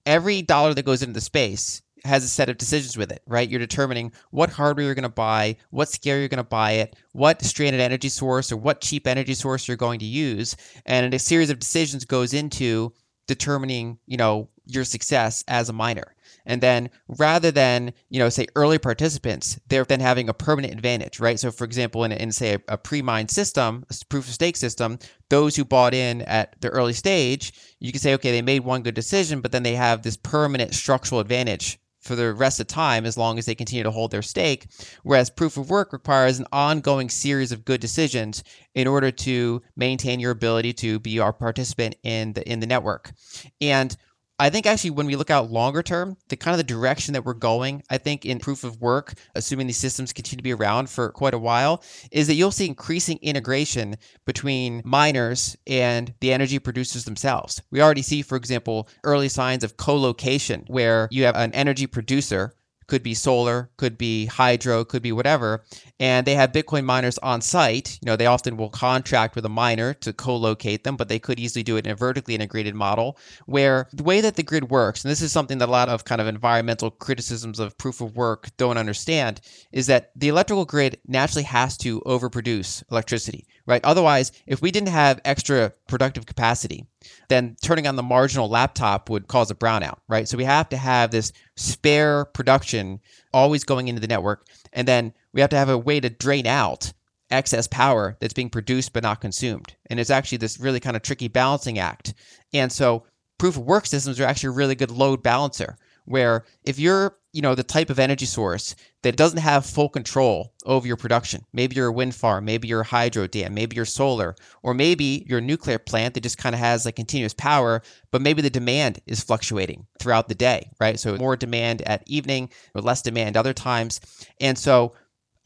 every dollar that goes into the space has a set of decisions with it, right? You're determining what hardware you're going to buy, what scale you're going to buy it, what stranded energy source or what cheap energy source you're going to use, and a series of decisions goes into determining, you know, your success as a miner. And then rather than, you know, say early participants, they're then having a permanent advantage, right? So for example, in, in say a, a pre-mined system, a proof of stake system, those who bought in at the early stage, you can say, okay, they made one good decision, but then they have this permanent structural advantage for the rest of time as long as they continue to hold their stake. Whereas proof of work requires an ongoing series of good decisions in order to maintain your ability to be our participant in the in the network. And I think actually when we look out longer term, the kind of the direction that we're going, I think in proof of work, assuming these systems continue to be around for quite a while, is that you'll see increasing integration between miners and the energy producers themselves. We already see, for example, early signs of co-location where you have an energy producer could be solar, could be hydro, could be whatever. And they have Bitcoin miners on site. You know, they often will contract with a miner to co-locate them, but they could easily do it in a vertically integrated model where the way that the grid works, and this is something that a lot of kind of environmental criticisms of proof of work don't understand, is that the electrical grid naturally has to overproduce electricity, right? Otherwise, if we didn't have extra productive capacity, then turning on the marginal laptop would cause a brownout, right? So we have to have this spare production always going into the network. And then we have to have a way to drain out excess power that's being produced but not consumed. And it's actually this really kind of tricky balancing act. And so proof of work systems are actually a really good load balancer where if you're you know the type of energy source that doesn't have full control over your production maybe you're a wind farm maybe you're a hydro dam maybe you're solar or maybe you're a nuclear plant that just kind of has like continuous power but maybe the demand is fluctuating throughout the day right? So more demand at evening or less demand other times. And so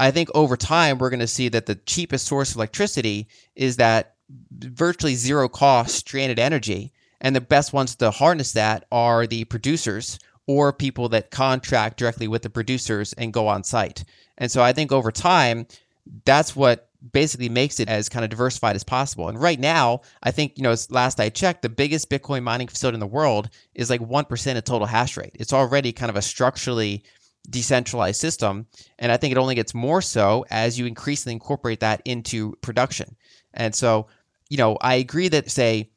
i think over time we're going to see that the cheapest source of electricity is that virtually zero cost stranded energy. And the best ones to harness that are the producers or people that contract directly with the producers and go on site. And so I think over time, that's what basically makes it as kind of diversified as possible. And right now, I think, you know, last I checked, the biggest Bitcoin mining facility in the world is like 1% of total hash rate. It's already kind of a structurally decentralized system. And I think it only gets more so as you increasingly incorporate that into production. And so, you know, I agree that, say,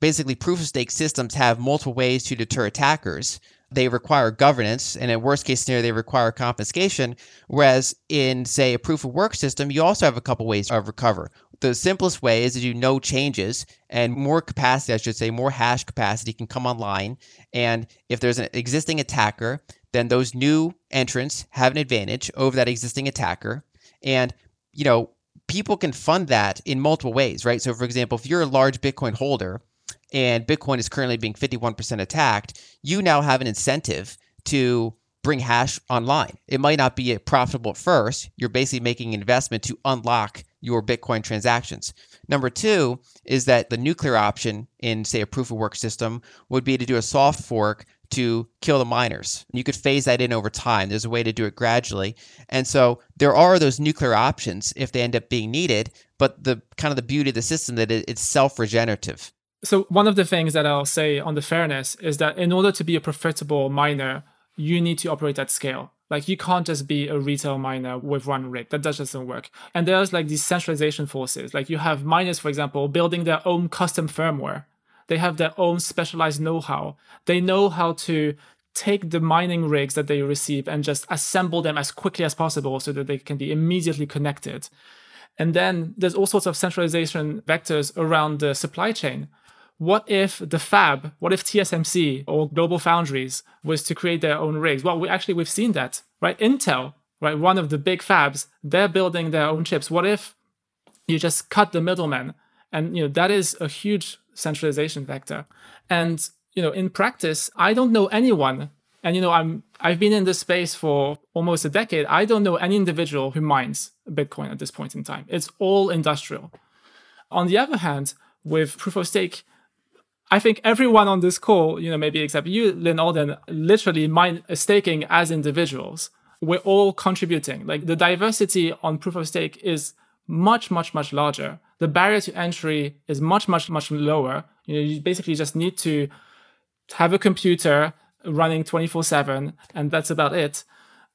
basically proof of stake systems have multiple ways to deter attackers they require governance, and in worst case scenario, they require confiscation. Whereas in, say, a proof of work system, you also have a couple ways of recover. The simplest way is to do no changes and more capacity, I should say, more hash capacity can come online. And if there's an existing attacker, then those new entrants have an advantage over that existing attacker. And, you know, people can fund that in multiple ways, right? So, for example, if you're a large Bitcoin holder, and Bitcoin is currently being 51% attacked, you now have an incentive to bring hash online. It might not be profitable at first. You're basically making an investment to unlock your Bitcoin transactions. Number two is that the nuclear option in, say, a proof of work system would be to do a soft fork to kill the miners. You could phase that in over time. There's a way to do it gradually. And so there are those nuclear options if they end up being needed, but the kind of the beauty of the system that it's self-regenerative. So one of the things that I'll say on the fairness is that in order to be a profitable miner, you need to operate at scale. Like you can't just be a retail miner with one rig. That just doesn't work. And there's like these centralization forces. Like you have miners, for example, building their own custom firmware. They have their own specialized know-how. They know how to take the mining rigs that they receive and just assemble them as quickly as possible so that they can be immediately connected. And then there's all sorts of centralization vectors around the supply chain what if the fab, what if TSMC or Global Foundries was to create their own rigs? Well, we actually we've seen that, right? Intel, right, one of the big fabs, they're building their own chips. What if you just cut the middleman? And you know that is a huge centralization vector. And you know, in practice, I don't know anyone. And you know, I'm I've been in this space for almost a decade. I don't know any individual who mines Bitcoin at this point in time. It's all industrial. On the other hand, with proof of stake, I think everyone on this call, you know, maybe except you, Lyn Alden, literally mind uh, staking as individuals. We're all contributing. Like the diversity on proof of stake is much, much, much larger. The barrier to entry is much, much, much lower. You know, you basically just need to have a computer running 24 7, and that's about it.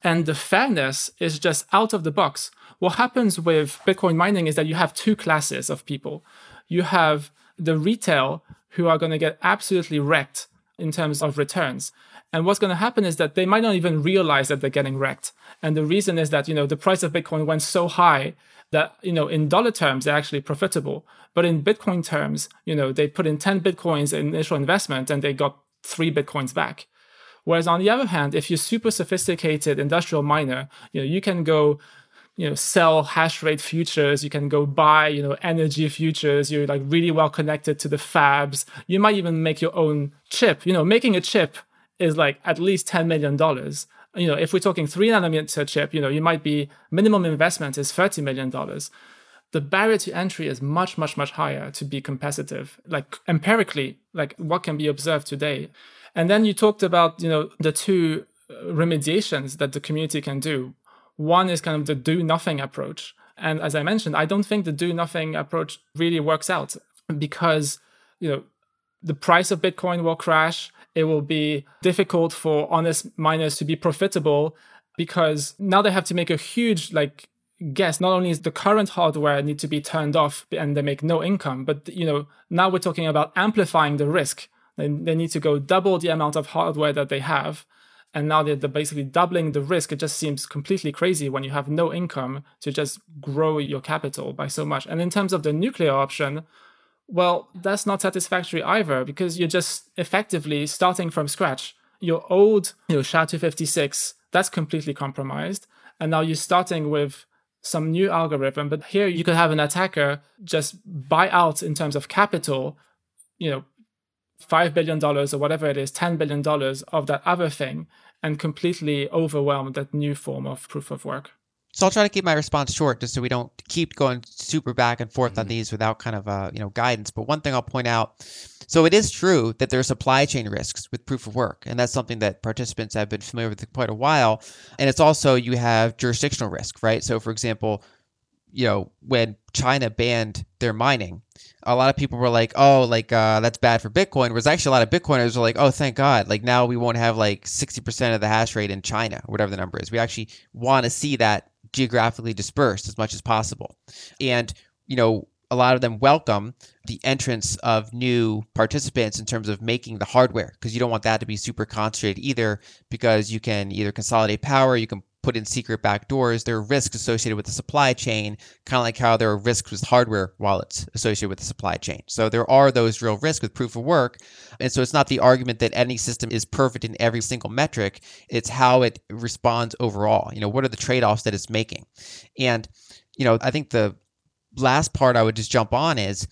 And the fairness is just out of the box. What happens with Bitcoin mining is that you have two classes of people. You have the retail who are going to get absolutely wrecked in terms of returns. And what's going to happen is that they might not even realize that they're getting wrecked. And the reason is that, you know, the price of Bitcoin went so high that, you know, in dollar terms, they're actually profitable. But in Bitcoin terms, you know, they put in 10 Bitcoins in initial investment and they got three Bitcoins back. Whereas on the other hand, if you're super sophisticated industrial miner, you know, you can go you know sell hash rate futures you can go buy you know energy futures you're like really well connected to the fabs. You might even make your own chip. You know making a chip is like at least 10 million dollars. You know if we're talking 3 nanometer chip you know you might be minimum investment is 30 million dollars. The barrier to entry is much much much higher to be competitive like empirically like what can be observed today. And then you talked about you know the two uh, remediations that the community can do one is kind of the do nothing approach. And as I mentioned, I don't think the do nothing approach really works out because, you know, the price of Bitcoin will crash. It will be difficult for honest miners to be profitable because now they have to make a huge like guess. Not only is the current hardware need to be turned off and they make no income, but you know now we're talking about amplifying the risk. They, they need to go double the amount of hardware that they have and now they're, they're basically doubling the risk. It just seems completely crazy when you have no income to just grow your capital by so much. And in terms of the nuclear option, well, that's not satisfactory either because you're just effectively starting from scratch. Your old, you know, SHA-256, that's completely compromised. And now you're starting with some new algorithm. But here you could have an attacker just buy out in terms of capital, you know, $5 billion or whatever it is, $10 billion of that other thing and completely overwhelm that new form of proof of work. So I'll try to keep my response short just so we don't keep going super back and forth mm-hmm. on these without kind of uh, you know guidance. But one thing I'll point out, so it is true that there are supply chain risks with proof of work, and that's something that participants have been familiar with for quite a while. And it's also you have jurisdictional risk, right? So for example, you know, when China banned their mining, a lot of people were like, "Oh, like uh, that's bad for Bitcoin." Whereas actually, a lot of Bitcoiners were like, "Oh, thank God! Like now we won't have like sixty percent of the hash rate in China, whatever the number is. We actually want to see that geographically dispersed as much as possible." And you know, a lot of them welcome the entrance of new participants in terms of making the hardware because you don't want that to be super concentrated either because you can either consolidate power, you can put in secret backdoors. There are risks associated with the supply chain, kind of like how there are risks with hardware wallets associated with the supply chain. So there are those real risks with proof of work. And so it's not the argument that any system is perfect in every single metric, it's how it responds overall. You know, what are the trade offs that it's making? And, you know, I think the last part I would just jump on is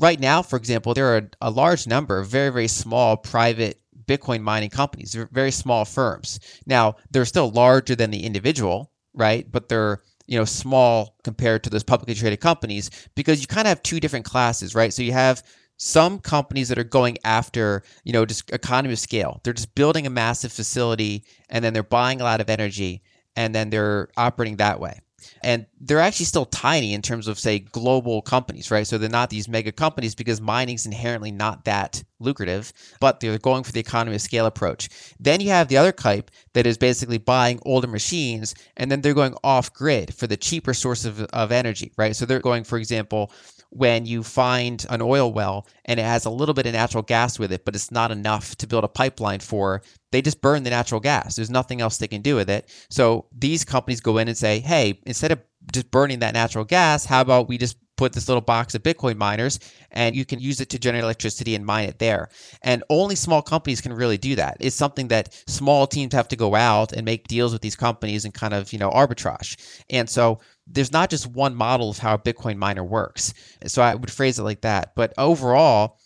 right now, for example, there are a large number of very, very small private Bitcoin mining companies. They're very small firms. Now, they're still larger than the individual, right? But they're you know small compared to those publicly traded companies because you kind of have two different classes, right? So you have some companies that are going after, you know, just economy of scale. They're just building a massive facility and then they're buying a lot of energy and then they're operating that way and they're actually still tiny in terms of say global companies right? So they're not these mega companies because mining's inherently not that lucrative but they're going for the economy of scale approach. Then you have the other type that is basically buying older machines and then they're going off grid for the cheaper source of, of energy right? So they're going for example when you find an oil well and it has a little bit of natural gas with it, but it's not enough to build a pipeline for, they just burn the natural gas. There's nothing else they can do with it. So these companies go in and say, hey, instead of just burning that natural gas, how about we just put this little box of Bitcoin miners and you can use it to generate electricity and mine it there. And only small companies can really do that. It's something that small teams have to go out and make deals with these companies and kind of, you know, arbitrage. And so there's not just one model of how a Bitcoin miner works. So I would phrase it like that. But overall,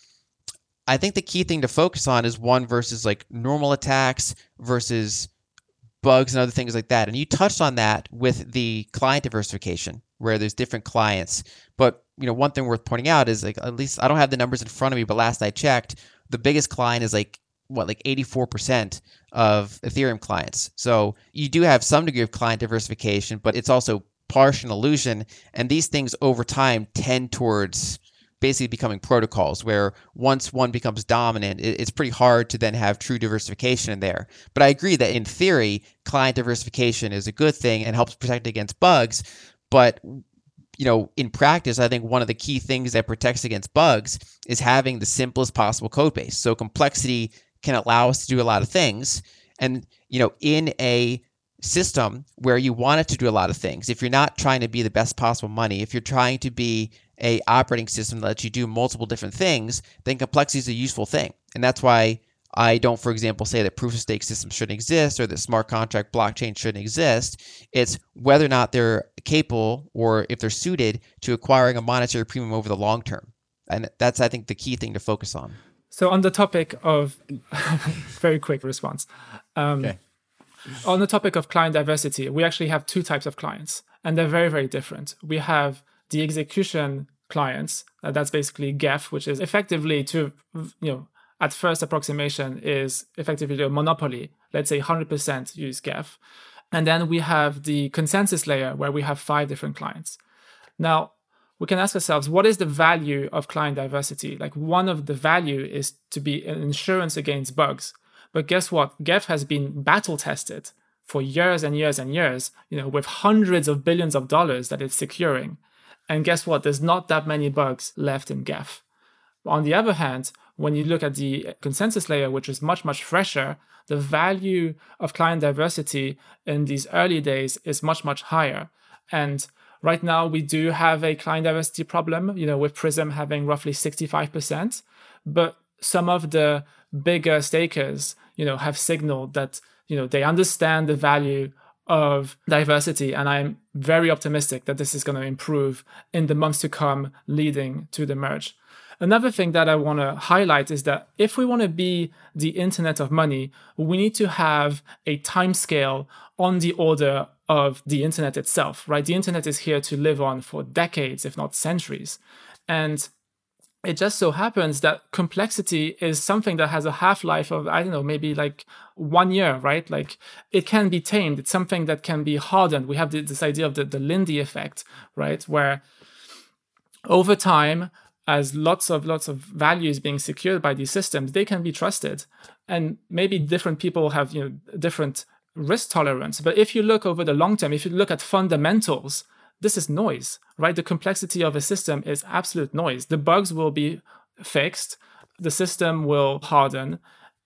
I think the key thing to focus on is one versus like normal attacks versus bugs and other things like that. And you touched on that with the client diversification, where there's different clients. But you know, one thing worth pointing out is like at least I don't have the numbers in front of me, but last I checked, the biggest client is like what like 84% of Ethereum clients. So you do have some degree of client diversification, but it's also Partial illusion. And these things over time tend towards basically becoming protocols where once one becomes dominant, it's pretty hard to then have true diversification in there. But I agree that in theory, client diversification is a good thing and helps protect against bugs. But you know, in practice, I think one of the key things that protects against bugs is having the simplest possible code base. So complexity can allow us to do a lot of things. And, you know, in a system where you want it to do a lot of things. If you're not trying to be the best possible money, if you're trying to be a operating system that lets you do multiple different things, then complexity is a useful thing. And that's why I don't, for example, say that proof of stake systems shouldn't exist or that smart contract blockchain shouldn't exist. It's whether or not they're capable or if they're suited to acquiring a monetary premium over the long term. And that's, I think, the key thing to focus on. So, on the topic of very quick response. Um, okay. On the topic of client diversity, we actually have two types of clients, and they're very, very different. We have the execution clients. Uh, that's basically Geth, which is effectively to you know at first approximation is effectively a monopoly. Let's say 100% use Geth. And then we have the consensus layer where we have five different clients. Now, we can ask ourselves, what is the value of client diversity? Like one of the value is to be an insurance against bugs. But guess what? Geth has been battle tested for years and years and years, you know, with hundreds of billions of dollars that it's securing. And guess what? There's not that many bugs left in Geth. On the other hand, when you look at the consensus layer, which is much, much fresher, the value of client diversity in these early days is much, much higher. And right now, we do have a client diversity problem, you know, with Prism having roughly 65%. But some of the bigger stakers, you know, have signaled that, you know, they understand the value of diversity. And I'm very optimistic that this is going to improve in the months to come leading to the merge. Another thing that I want to highlight is that if we want to be the internet of money, we need to have a time scale on the order of the internet itself, right? The internet is here to live on for decades, if not centuries. And it just so happens that complexity is something that has a half life of, I don't know, maybe like one year, right? Like it can be tamed. It's something that can be hardened. We have this idea of the, the Lindy effect, right? Where over time, as lots of lots of values being secured by these systems, they can be trusted. And maybe different people have you know different risk tolerance. But if you look over the long term, if you look at fundamentals, this is noise, right? The complexity of a system is absolute noise. The bugs will be fixed, the system will harden.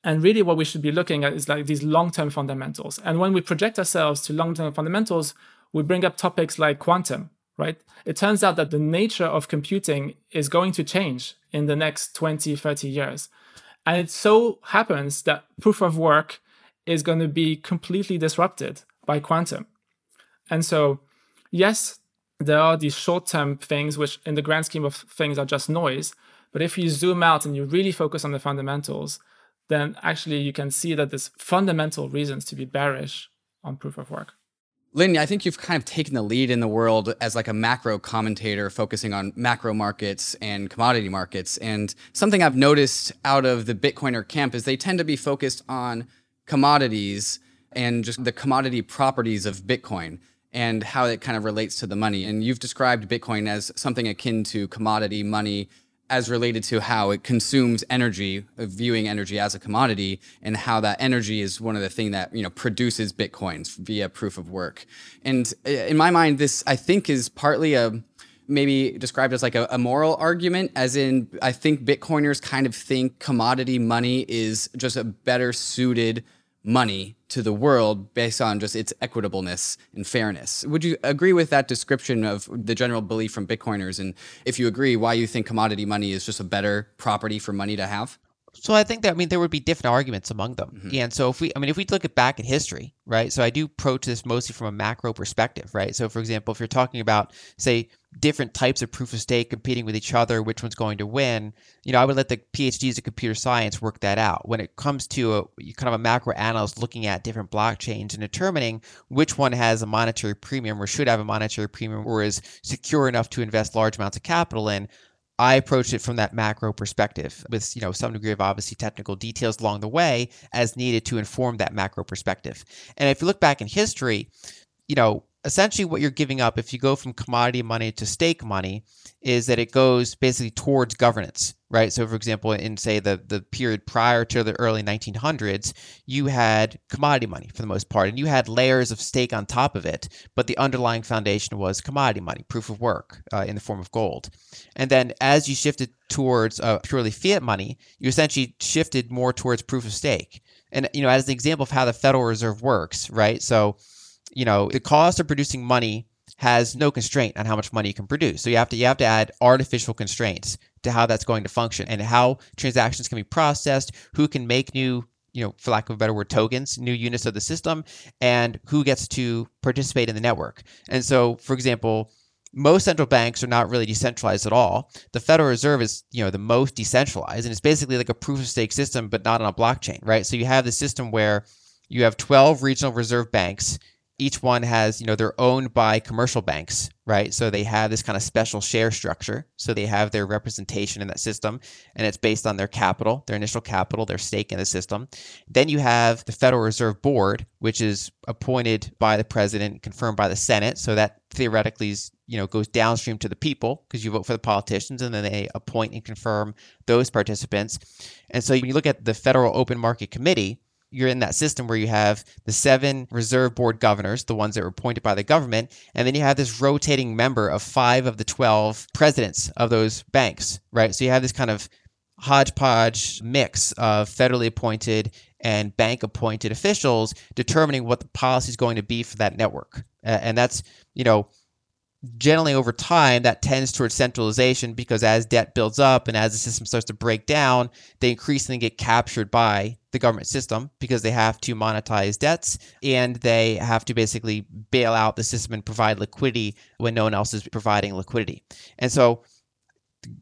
And really, what we should be looking at is like these long term fundamentals. And when we project ourselves to long term fundamentals, we bring up topics like quantum, right? It turns out that the nature of computing is going to change in the next 20, 30 years. And it so happens that proof of work is going to be completely disrupted by quantum. And so, yes, there are these short term things, which in the grand scheme of things are just noise. But if you zoom out and you really focus on the fundamentals, then actually you can see that there's fundamental reasons to be bearish on proof of work. Lyn, I think you've kind of taken the lead in the world as like a macro commentator focusing on macro markets and commodity markets. And something I've noticed out of the Bitcoiner camp is they tend to be focused on commodities and just the commodity properties of Bitcoin and how it kind of relates to the money. And you've described Bitcoin as something akin to commodity money as related to how it consumes energy, viewing energy as a commodity, and how that energy is one of the things that you know produces bitcoins via proof of work. And uh, in my mind, this I think is partly a maybe described as like a, a, moral argument, as in I think Bitcoiners kind of think commodity money is just a better suited money to the world based on just its equitableness and fairness. Would you agree with that description of the general belief from Bitcoiners? And if you agree, why you think commodity money is just a better property for money to have? So I think that I mean there would be different arguments among them. Mm-hmm. And so if we I mean if we look at back at history, right? So I do approach this mostly from a macro perspective, right? So for example, if you're talking about say different types of proof of stake competing with each other, which one's going to win, you know, I would let the PhDs of computer science work that out. When it comes to a kind of a macro analyst looking at different blockchains and determining which one has a monetary premium or should have a monetary premium or is secure enough to invest large amounts of capital in, I approached it from that macro perspective with, you know, some degree of obviously technical details along the way as needed to inform that macro perspective. And if you look back in history, you know, essentially what you're giving up if you go from commodity money to stake money is that it goes basically towards governance right? So for example in say the the period prior to the early 1900s you had commodity money for the most part and you had layers of stake on top of it but the underlying foundation was commodity money proof of work uh, in the form of gold. And then as you shifted towards uh, purely fiat money you essentially shifted more towards proof of stake. And you know as an example of how the federal reserve works right? So you know, the cost of producing money has no constraint on how much money you can produce. So you have to you have to add artificial constraints to how that's going to function and how transactions can be processed, who can make new you know, for lack of a better word, tokens, new units of the system, and who gets to participate in the network. And so, for example, most central banks are not really decentralized at all. The Federal Reserve is, you know, the most decentralized, and it's basically like a proof of stake system, but not on a blockchain, right? So you have the system where you have 12 regional reserve banks each one has, you know, they're owned by commercial banks, right? So they have this kind of special share structure. So they have their representation in that system, and it's based on their capital, their initial capital, their stake in the system. Then you have the Federal Reserve Board, which is appointed by the president, confirmed by the Senate. So that theoretically is, you know, goes downstream to the people because you vote for the politicians, and then they appoint and confirm those participants. And so when you look at the Federal Open Market Committee, you're in that system where you have the seven reserve board governors, the ones that were appointed by the government, and then you have this rotating member of five of the 12 presidents of those banks, right? So you have this kind of hodgepodge mix of federally appointed and bank appointed officials determining what the policy is going to be for that network. and that's, you know, generally over time that tends towards centralization because as debt builds up and as the system starts to break down they increasingly get captured by the government system because they have to monetize debts and they have to basically bail out the system and provide liquidity when no one else is providing liquidity. And so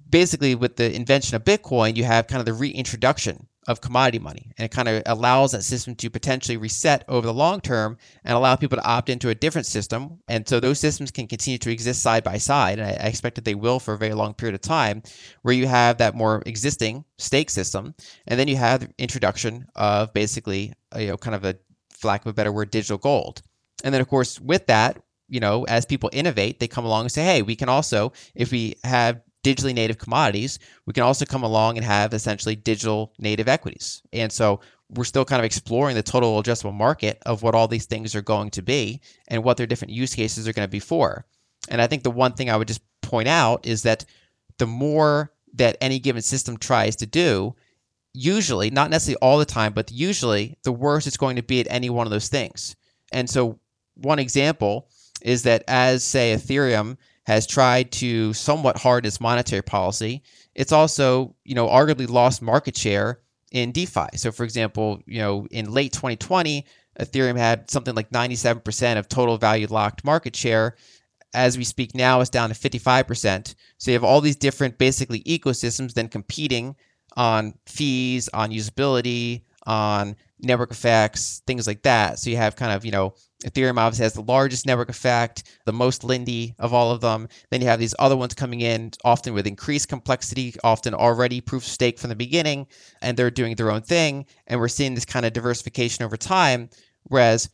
basically with the invention of bitcoin you have kind of the reintroduction of commodity money. And it kind of allows that system to potentially reset over the long term and allow people to opt into a different system. And so those systems can continue to exist side by side. And I, expect that they will for a very long period of time, where you have that more existing stake system. And then you have the introduction of basically, uh, you know, kind of a, for lack of a better word, digital gold. And then, of course, with that, you know, as people innovate, they come along and say, hey, we can also, if we have digitally native commodities, we can also come along and have essentially digital native equities. And so we're still kind of exploring the total addressable market of what all these things are going to be and what their different use cases are going to be for. And I think the one thing I would just point out is that the more that any given system tries to do, usually, not necessarily all the time, but usually the worse it's going to be at any one of those things. And so, one example is that as, say, Ethereum has tried to somewhat hard its monetary policy, it's also, you know, arguably lost market share in DeFi. So, for example, you know, in late 2020, Ethereum had something like 97% of total value locked market share. As we speak now, it's down to 55%. So you have all these different, basically, ecosystems then competing on fees, on usability, on network effects, things like that. So you have kind of, you know, Ethereum obviously has the largest network effect, the most Lindy of all of them. Then you have these other ones coming in, often with increased complexity, often already proof of stake from the beginning, and they're doing their own thing. And we're seeing this kind of diversification over time. Whereas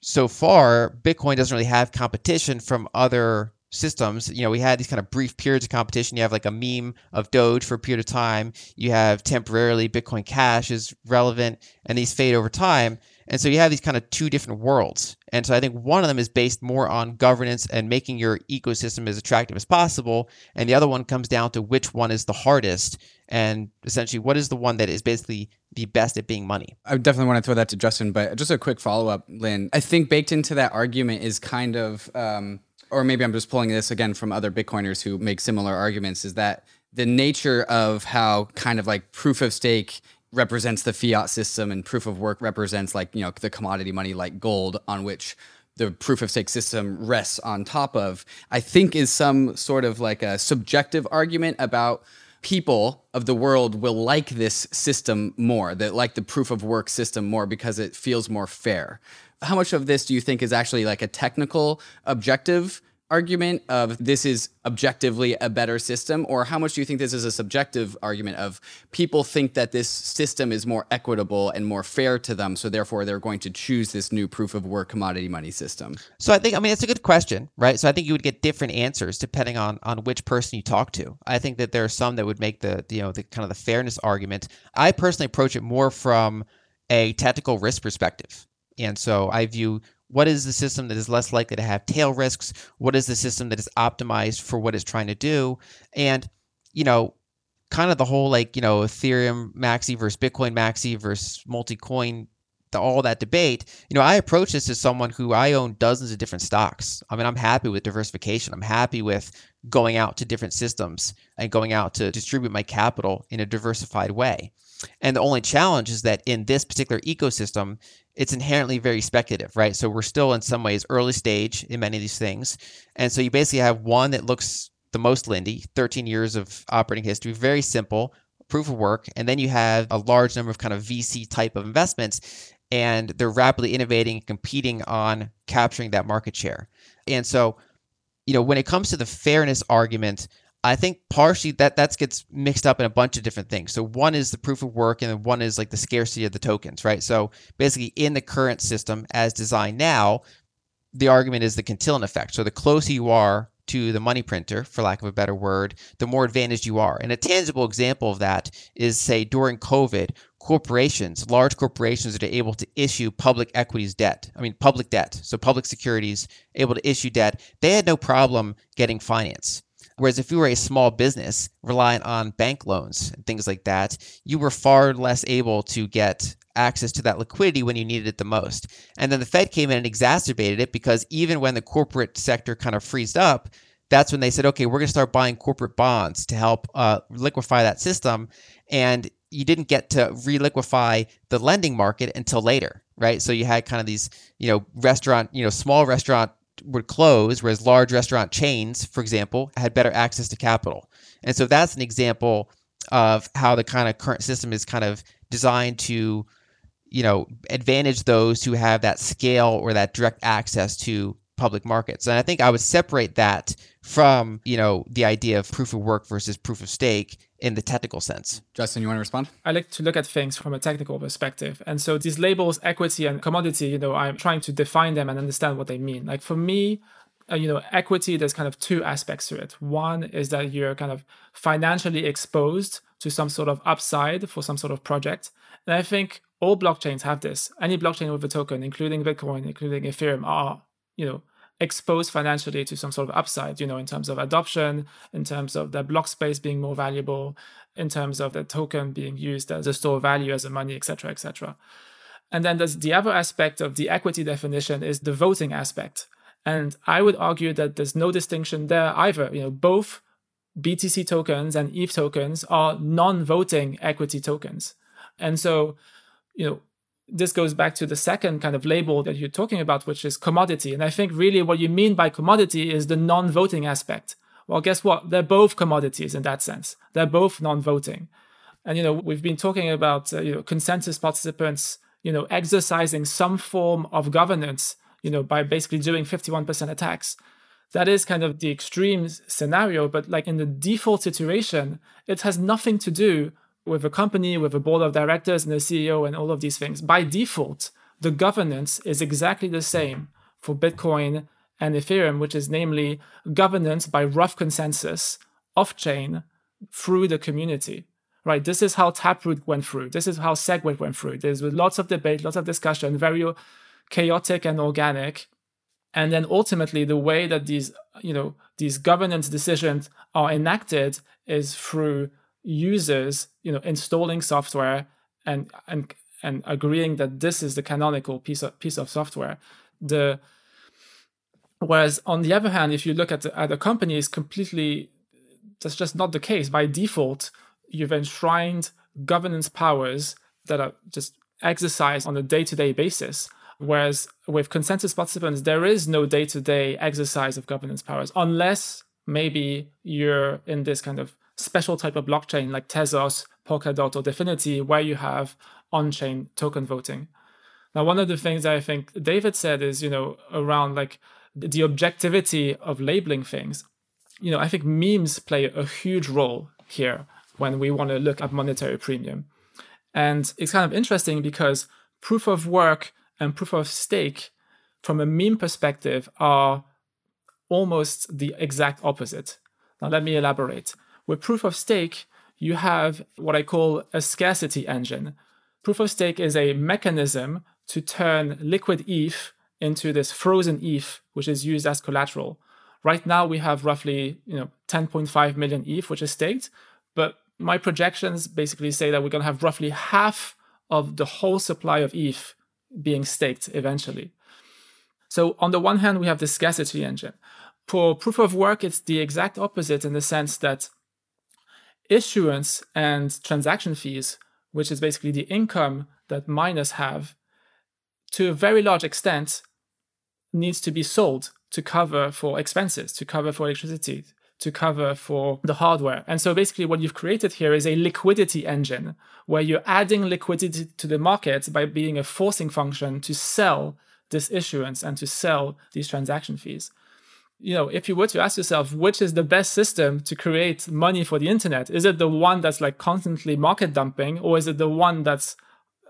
so far, Bitcoin doesn't really have competition from other systems. You know, we had these kind of brief periods of competition. You have like a meme of Doge for a period of time. You have temporarily Bitcoin Cash is relevant, and these fade over time. And so you have these kind of two different worlds. And so I think one of them is based more on governance and making your ecosystem as attractive as possible. And the other one comes down to which one is the hardest and essentially what is the one that is basically the best at being money. I definitely want to throw that to Justin, but just a quick follow up, Lyn. I think baked into that argument is kind of, um, or maybe I'm just pulling this again from other Bitcoiners who make similar arguments, is that the nature of how kind of like proof of stake represents the fiat system and proof of work represents like you know the commodity money like gold on which the proof of stake system rests on top of i think is some sort of like a subjective argument about people of the world will like this system more that like the proof of work system more because it feels more fair. How much of this do you think is actually like a technical objective argument of this is objectively a better system? Or how much do you think this is a subjective argument of people think that this system is more equitable and more fair to them so therefore they're going to choose this new proof of work commodity money system? So i think i mean it's a good question right? So i think you would get different answers depending on on which person you talk to. I think that there are some that would make the you know the kind of the fairness argument. I personally approach it more from a technical risk perspective. And so I view what is the system that is less likely to have tail risks? What is the system that is optimized for what it's trying to do? And, you know, kind of the whole like, you know, Ethereum maxi versus Bitcoin maxi versus multi coin, all that debate. You know, I approach this as someone who I own dozens of different stocks. I mean, I'm happy with diversification. I'm happy with going out to different systems and going out to distribute my capital in a diversified way. And the only challenge is that in this particular ecosystem, it's inherently very speculative, right? So we're still in some ways early stage in many of these things. And so you basically have one that looks the most Lindy, 13 years of operating history, very simple, proof of work. And then you have a large number of kind of VC type of investments, and they're rapidly innovating and competing on capturing that market share. And so, you know, when it comes to the fairness argument, I think partially that that gets mixed up in a bunch of different things. So one is the proof of work, and then one is like the scarcity of the tokens, right? So basically, in the current system as designed now, the argument is the Cantillon effect. So the closer you are to the money printer, for lack of a better word, the more advantaged you are. And a tangible example of that is, say, during COVID, corporations, large corporations that are able to issue public equities debt. I mean, public debt. So public securities able to issue debt. They had no problem getting finance. Whereas if you were a small business reliant on bank loans and things like that, you were far less able to get access to that liquidity when you needed it the most. And then the Fed came in and exacerbated it because even when the corporate sector kind of freezed up, that's when they said, okay, we're going to start buying corporate bonds to help uh, liquefy that system. And you didn't get to reliquefy the lending market until later, right? So you had kind of these, you know, restaurant, you know, small restaurant would close, whereas large restaurant chains, for example, had better access to capital. And so that's an example of how the kind of current system is kind of designed to, you know, advantage those who have that scale or that direct access to public markets. And I think I would separate that from, you know, the idea of proof of work versus proof of stake in the technical sense. Justin, you want to respond? I like to look at things from a technical perspective. And so these labels, equity and commodity, you know, I'm trying to define them and understand what they mean. Like for me, uh, you know, equity, there's kind of two aspects to it. One is that you're kind of financially exposed to some sort of upside for some sort of project. And I think all blockchains have this. Any blockchain with a token, including Bitcoin, including Ethereum, are, you know, exposed financially to some sort of upside, you know, in terms of adoption, in terms of the block space being more valuable, in terms of the token being used as a store of value, as a money, etc., etc. And then there's the other aspect of the equity definition is the voting aspect. And I would argue that there's no distinction there either. You know, both BTC tokens and ETH tokens are non-voting equity tokens. And so, you know, this goes back to the second kind of label that you're talking about, which is commodity. And I think really what you mean by commodity is the non voting aspect. Well, guess what? They're both commodities in that sense. They're both non voting. And, you know, we've been talking about, uh, you know, consensus participants, you know, exercising some form of governance, you know, by basically doing 51% attacks. That is kind of the extreme scenario. But like in the default situation, it has nothing to do with a company, with a board of directors and a CEO and all of these things, by default, the governance is exactly the same for Bitcoin and Ethereum, which is namely governance by rough consensus off chain through the community. Right. This is how Taproot went through. This is how SegWit went through. There's lots of debate, lots of discussion, very chaotic and organic. And then ultimately the way that these, you know, these governance decisions are enacted is through users, you know, installing software and and and agreeing that this is the canonical piece of piece of software. The whereas on the other hand, if you look at the, at a company, is completely that's just not the case. By default, you've enshrined governance powers that are just exercised on a day-to-day basis. Whereas with consensus participants, there is no day-to-day exercise of governance powers unless maybe you're in this kind of special type of blockchain like Tezos, Polkadot, or DFINITY, where you have on-chain token voting. Now, one of the things I think David said is, you know, around like the objectivity of labeling things. You know, I think memes play a huge role here when we want to look at monetary premium. And it's kind of interesting because proof of work and proof of stake, from a meme perspective, are almost the exact opposite. Now, let me elaborate. With proof of stake, you have what I call a scarcity engine. Proof of stake is a mechanism to turn liquid ETH into this frozen ETH, which is used as collateral. Right now, we have roughly you know 10.5 million ETH, which is staked, but my projections basically say that we're going to have roughly half of the whole supply of ETH being staked eventually. So on the one hand, we have the scarcity engine. For proof of work, it's the exact opposite in the sense that issuance and transaction fees, which is basically the income that miners have, to a very large extent, needs to be sold to cover for expenses, to cover for electricity, to cover for the hardware. And so basically, what you've created here is a liquidity engine where you're adding liquidity to the market by being a forcing function to sell this issuance and to sell these transaction fees. You know, if you were to ask yourself which is the best system to create money for the internet, is it the one that's like constantly market dumping, or is it the one that's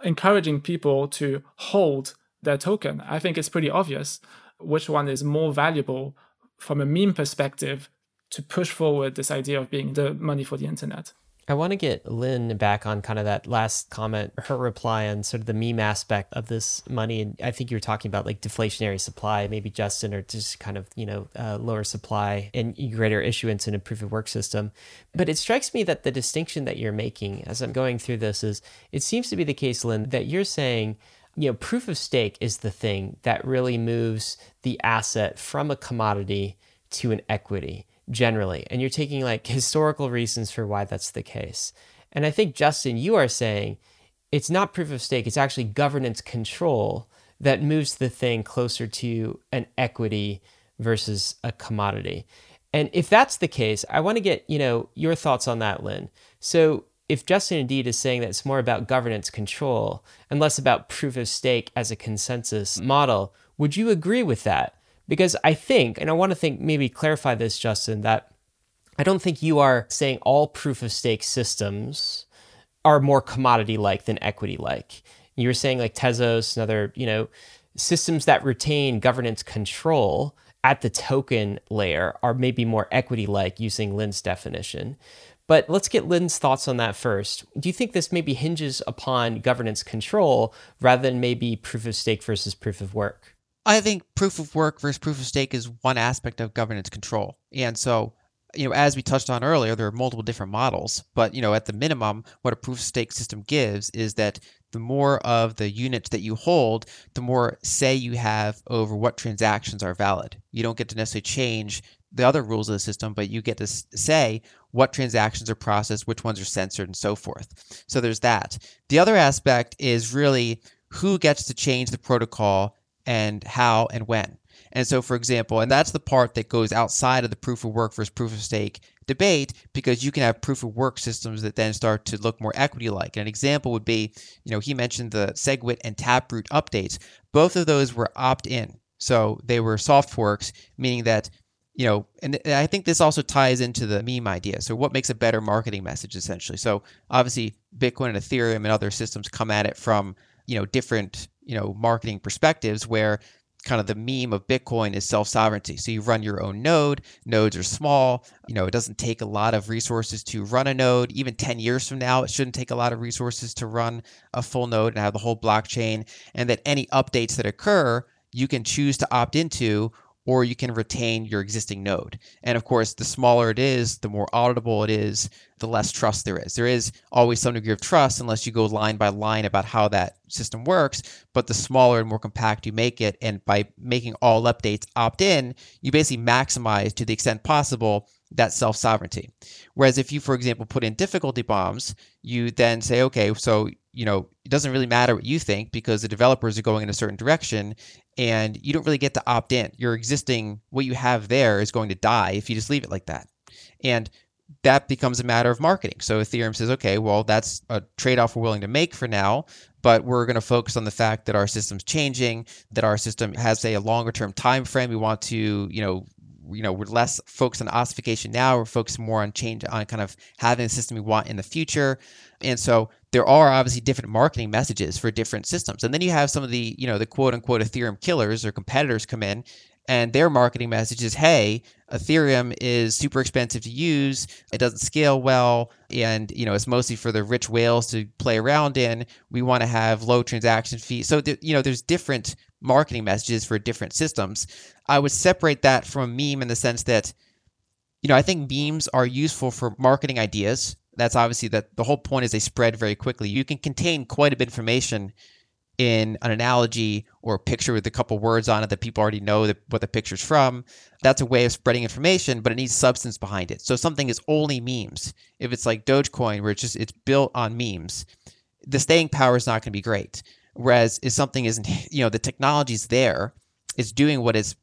encouraging people to hold their token? I think it's pretty obvious which one is more valuable from a meme perspective to push forward this idea of being the money for the internet. I want to get Lyn back on kind of that last comment, her reply on sort of the meme aspect of this money. And I think you were talking about like deflationary supply, maybe Justin, or just kind of, you know, uh, lower supply and greater issuance in a proof of work system. But it strikes me that the distinction that you're making as I'm going through this is it seems to be the case, Lyn, that you're saying, you know, proof of stake is the thing that really moves the asset from a commodity to an equity generally. And you're taking like historical reasons for why that's the case. And I think, Justin, you are saying it's not proof of stake, it's actually governance control that moves the thing closer to an equity versus a commodity. And if that's the case, I want to get, you know, your thoughts on that, Lyn. So if Justin indeed is saying that it's more about governance control and less about proof of stake as a consensus model, would you agree with that? Because I think, and I want to think, maybe clarify this, Justin, that I don't think you are saying all proof of stake systems are more commodity like than equity like. You were saying like Tezos and other, you know, systems that retain governance control at the token layer are maybe more equity like using Lyn's definition. But let's get Lyn's thoughts on that first. Do you think this maybe hinges upon governance control rather than maybe proof of stake versus proof of work? I think proof of work versus proof of stake is one aspect of governance control. And so, you know, as we touched on earlier, there are multiple different models, but you know, at the minimum, what a proof of stake system gives is that the more of the units that you hold, the more say you have over what transactions are valid. You don't get to necessarily change the other rules of the system, but you get to say what transactions are processed, which ones are censored, and so forth. So there's that. The other aspect is really who gets to change the protocol and how and when. And so, for example, and that's the part that goes outside of the proof of work versus proof of stake debate because you can have proof of work systems that then start to look more equity like. An example would be, you know, he mentioned the SegWit and Taproot updates. Both of those were opt in. So they were soft forks, meaning that, you know, and I think this also ties into the meme idea. So, what makes a better marketing message essentially? So, obviously, Bitcoin and Ethereum and other systems come at it from, you know, different you know marketing perspectives where kind of the meme of Bitcoin is self sovereignty. So you run your own node. Nodes are small. You know, it doesn't take a lot of resources to run a node. Even 10 years from now, it shouldn't take a lot of resources to run a full node and have the whole blockchain. And that any updates that occur, you can choose to opt into or you can retain your existing node. And of course, the smaller it is, the more auditable it is, the less trust there is. There is always some degree of trust unless you go line by line about how that system works. But the smaller and more compact you make it, and by making all updates opt in, you basically maximize to the extent possible that self sovereignty. Whereas if you, for example, put in difficulty bombs, you then say, okay, so you know, it doesn't really matter what you think because the developers are going in a certain direction and you don't really get to opt in. Your existing, what you have there is going to die if you just leave it like that. And that becomes a matter of marketing. So Ethereum says, okay, well, that's a trade off we're willing to make for now, but we're going to focus on the fact that our system's changing, that our system has say, a longer term time frame. We want to, you know, you know, we're less focused on ossification now. We're focused more on change, on kind of having the system we want in the future. And so there are obviously different marketing messages for different systems. And then you have some of the, you know, the quote unquote Ethereum killers or competitors come in and their marketing message is, hey, Ethereum is super expensive to use. It doesn't scale well. And, you know, it's mostly for the rich whales to play around in. We want to have low transaction fees. So, you know, there's different marketing messages for different systems. I would separate that from a meme in the sense that, you know, I think memes are useful for marketing ideas. That's obviously that the whole point is they spread very quickly. You can contain quite a bit of information in an analogy or a picture with a couple words on it that people already know that, what the picture's from. That's a way of spreading information, but it needs substance behind it. So something is only memes. If it's like Dogecoin, where it's just it's built on memes, the staying power is not going to be great. Whereas if something isn't, you know, the technology's there, it's doing what it's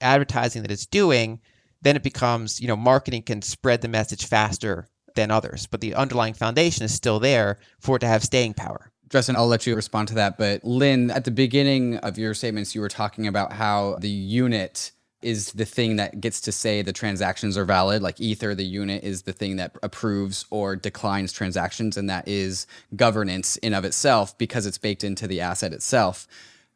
advertising that it's doing, then it becomes, you know, marketing can spread the message faster than others. But the underlying foundation is still there for it to have staying power. Justin, I'll let you respond to that. But Lyn, at the beginning of your statements, you were talking about how the unit is the thing that gets to say the transactions are valid. Like Ether, the unit is the thing that approves or declines transactions, and that is governance in of itself because it's baked into the asset itself.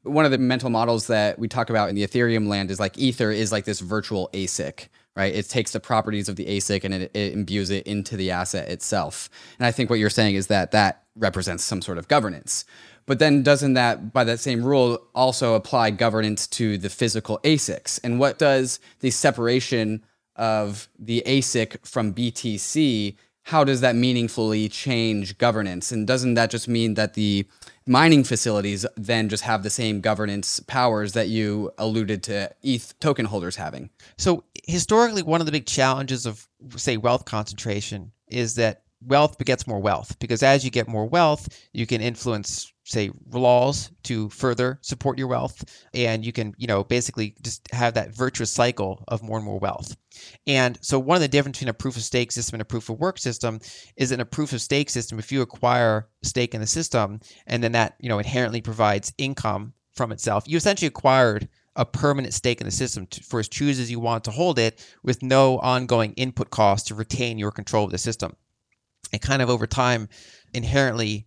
One of the mental models that we talk about in the Ethereum land is like Ether is like this virtual ASIC, right? It takes the properties of the ASIC and it, it imbues it into the asset itself. And I think what you're saying is that that represents some sort of governance. But then doesn't that, by that same rule, also apply governance to the physical ASICs? And what does the separation of the ASIC from BTC, how does that meaningfully change governance? And doesn't that just mean that the mining facilities then just have the same governance powers that you alluded to ETH token holders having? So historically, one of the big challenges of, say, wealth concentration is that wealth begets more wealth because as you get more wealth, you can influence say laws to further support your wealth and you can you know basically just have that virtuous cycle of more and more wealth. And so one of the difference between a proof of stake system and a proof of work system is in a proof of stake system if you acquire stake in the system and then that you know inherently provides income from itself you essentially acquired a permanent stake in the system to, for as choose as you want to hold it with no ongoing input cost to retain your control of the system. It kind of over time inherently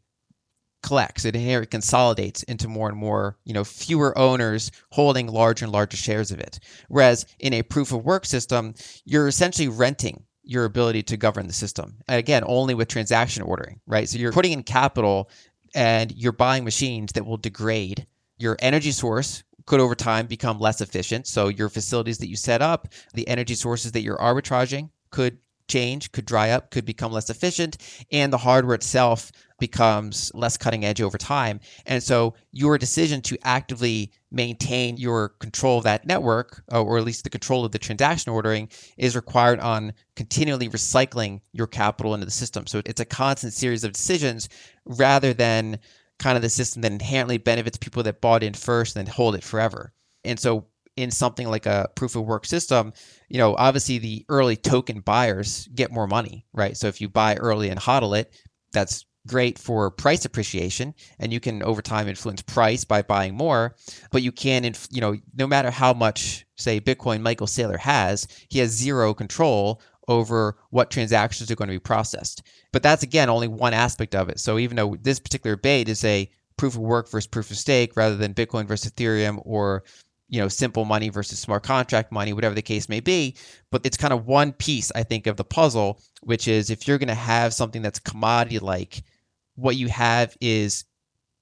collects. It inherently consolidates into more and more you know fewer owners holding larger and larger shares of it. Whereas in a proof of work system you're essentially renting your ability to govern the system again only with transaction ordering right? So you're putting in capital and you're buying machines that will degrade your energy source could over time become less efficient so your facilities that you set up the energy sources that you're arbitraging could change, could dry up, could become less efficient, and the hardware itself becomes less cutting edge over time. And so your decision to actively maintain your control of that network, uh, or at least the control of the transaction ordering, is required on continually recycling your capital into the system. So it's a constant series of decisions rather than kind of the system that inherently benefits people that bought in first and hold it forever. And so in something like a proof of work system, you know, obviously the early token buyers get more money, right? So if you buy early and hodl it, that's great for price appreciation and you can over time influence price by buying more but you can you know no matter how much say bitcoin michael saylor has he has zero control over what transactions are going to be processed but that's again only one aspect of it so even though this particular debate is a proof of work versus proof of stake rather than bitcoin versus ethereum or you know, simple money versus smart contract money, whatever the case may be. But it's kind of one piece, I think, of the puzzle, which is if you're going to have something that's commodity like, what you have is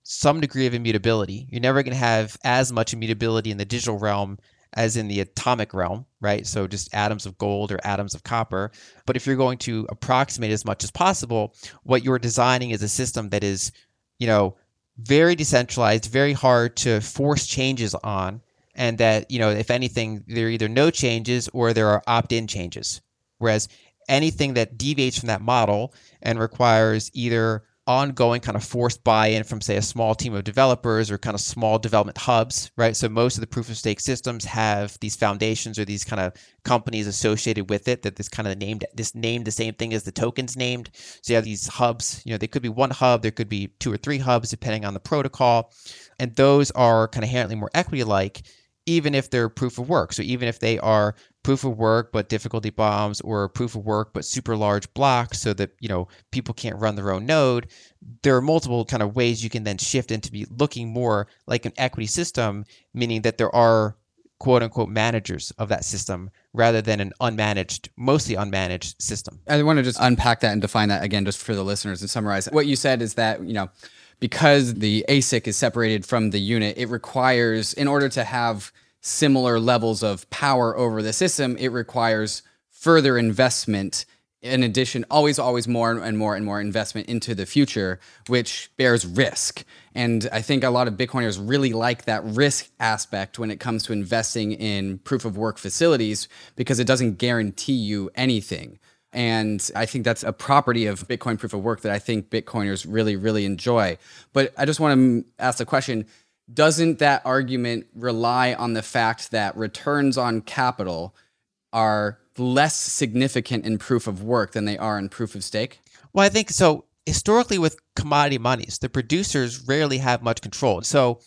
some degree of immutability. You're never going to have as much immutability in the digital realm as in the atomic realm, right? So just atoms of gold or atoms of copper. But if you're going to approximate as much as possible, what you're designing is a system that is, you know, very decentralized, very hard to force changes on and that you know if anything there are either no changes or there are opt-in changes whereas anything that deviates from that model and requires either ongoing kind of forced buy-in from say a small team of developers or kind of small development hubs right? So most of the proof of stake systems have these foundations or these kind of companies associated with it that this kind of named this named the same thing as the tokens named. So you have these hubs you know they could be one hub there could be two or three hubs depending on the protocol. And those are kind of inherently more equity like even if they're proof of work. So even if they are proof of work but difficulty bombs or proof of work but super large blocks so that you know people can't run their own node. There are multiple kind of ways you can then shift into be looking more like an equity system meaning that there are quote unquote managers of that system rather than an unmanaged mostly unmanaged system. I want to just unpack that and define that again just for the listeners and summarize. What you said is that you know because the ASIC is separated from the unit, it requires, in order to have similar levels of power over the system, it requires further investment in addition, always, always more and more and more investment into the future, which bears risk. And I think a lot of Bitcoiners really like that risk aspect when it comes to investing in proof of work facilities because it doesn't guarantee you anything. And I think that's a property of Bitcoin proof of work that I think Bitcoiners really, really enjoy. But I just want to ask the question doesn't that argument rely on the fact that returns on capital are less significant in proof of work than they are in proof of stake? Well, I think so. Historically, with commodity monies, the producers rarely have much control. So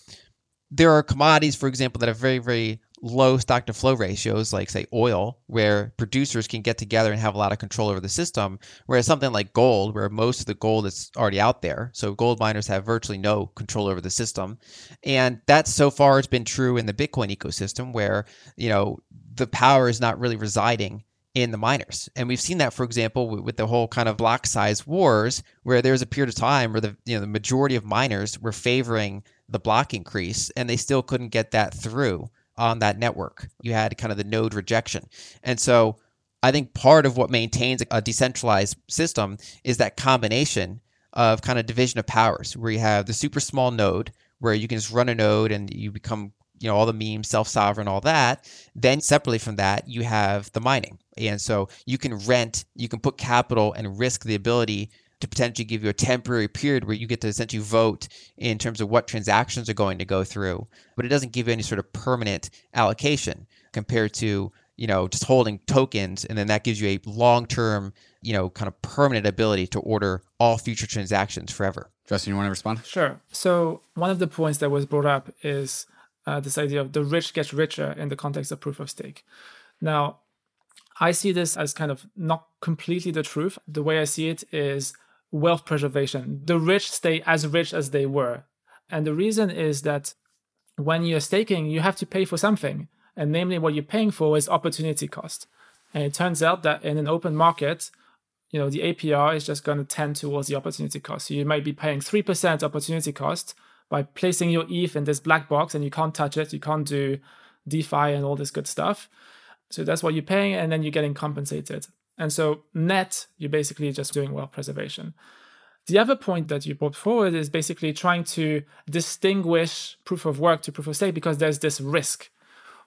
there are commodities, for example, that have very, very low stock to flow ratios, like say oil, where producers can get together and have a lot of control over the system. Whereas something like gold, where most of the gold is already out there, so gold miners have virtually no control over the system, and that so far has been true in the Bitcoin ecosystem, where you know the power is not really residing in the miners. And we've seen that, for example, with the whole kind of block size wars, where there was a period of time where the you know the majority of miners were favoring the block increase, and they still couldn't get that through on that network. You had kind of the node rejection, and so I think part of what maintains a decentralized system is that combination of kind of division of powers, where you have the super small node where you can just run a node and you become you know all the memes self-sovereign all that. Then separately from that you have the mining. And so you can rent you can put capital and risk the ability to potentially give you a temporary period where you get to essentially vote in terms of what transactions are going to go through but it doesn't give you any sort of permanent allocation compared to you know just holding tokens and then that gives you a long-term you know kind of permanent ability to order all future transactions forever justin you want to respond sure so one of the points that was brought up is uh, this idea of the rich get richer in the context of proof of stake. Now, I see this as kind of not completely the truth. The way I see it is wealth preservation. The rich stay as rich as they were. And the reason is that when you're staking, you have to pay for something. And namely, what you're paying for is opportunity cost. And it turns out that in an open market, you know, the APR is just going to tend towards the opportunity cost. So you might be paying 3% opportunity cost, by placing your ETH in this black box and you can't touch it, you can't do DeFi and all this good stuff. So that's what you're paying, and then you're getting compensated. And so net, you're basically just doing wealth preservation. The other point that you brought forward is basically trying to distinguish proof of work to proof of stake because there's this risk.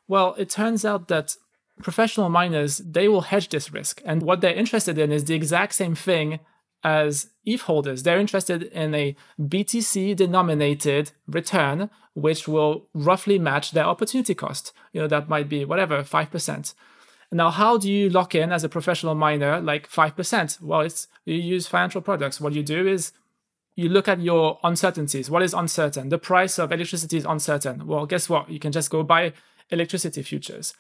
Well, it turns out that professional miners, they will hedge this risk. And what they're interested in is the exact same thing as ETH holders. They're interested in a BTC denominated return, which will roughly match their opportunity cost. You know, that might be whatever, 5%. Now, how do you lock in as a professional miner like 5%? Well, it's you use financial products. What you do is you look at your uncertainties. What is uncertain? The price of electricity is uncertain. Well, guess what? You can just go buy electricity futures.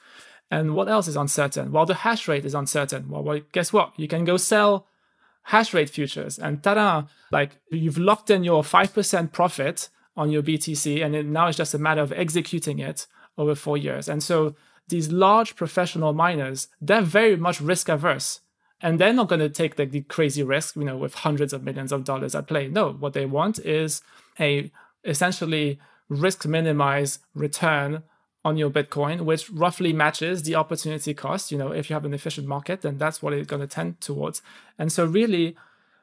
And what else is uncertain? Well, the hash rate is uncertain. Well, well guess what? You can go sell hash rate futures and ta-da like you've locked in your 5% profit on your btc and it, now it's just a matter of executing it over four years and so these large professional miners they're very much risk averse and they're not going to take the, the crazy risk you know with hundreds of millions of dollars at play no what they want is a essentially risk minimize return on your Bitcoin, which roughly matches the opportunity cost. You know, if you have an efficient market, then that's what it's going to tend towards. And so, really,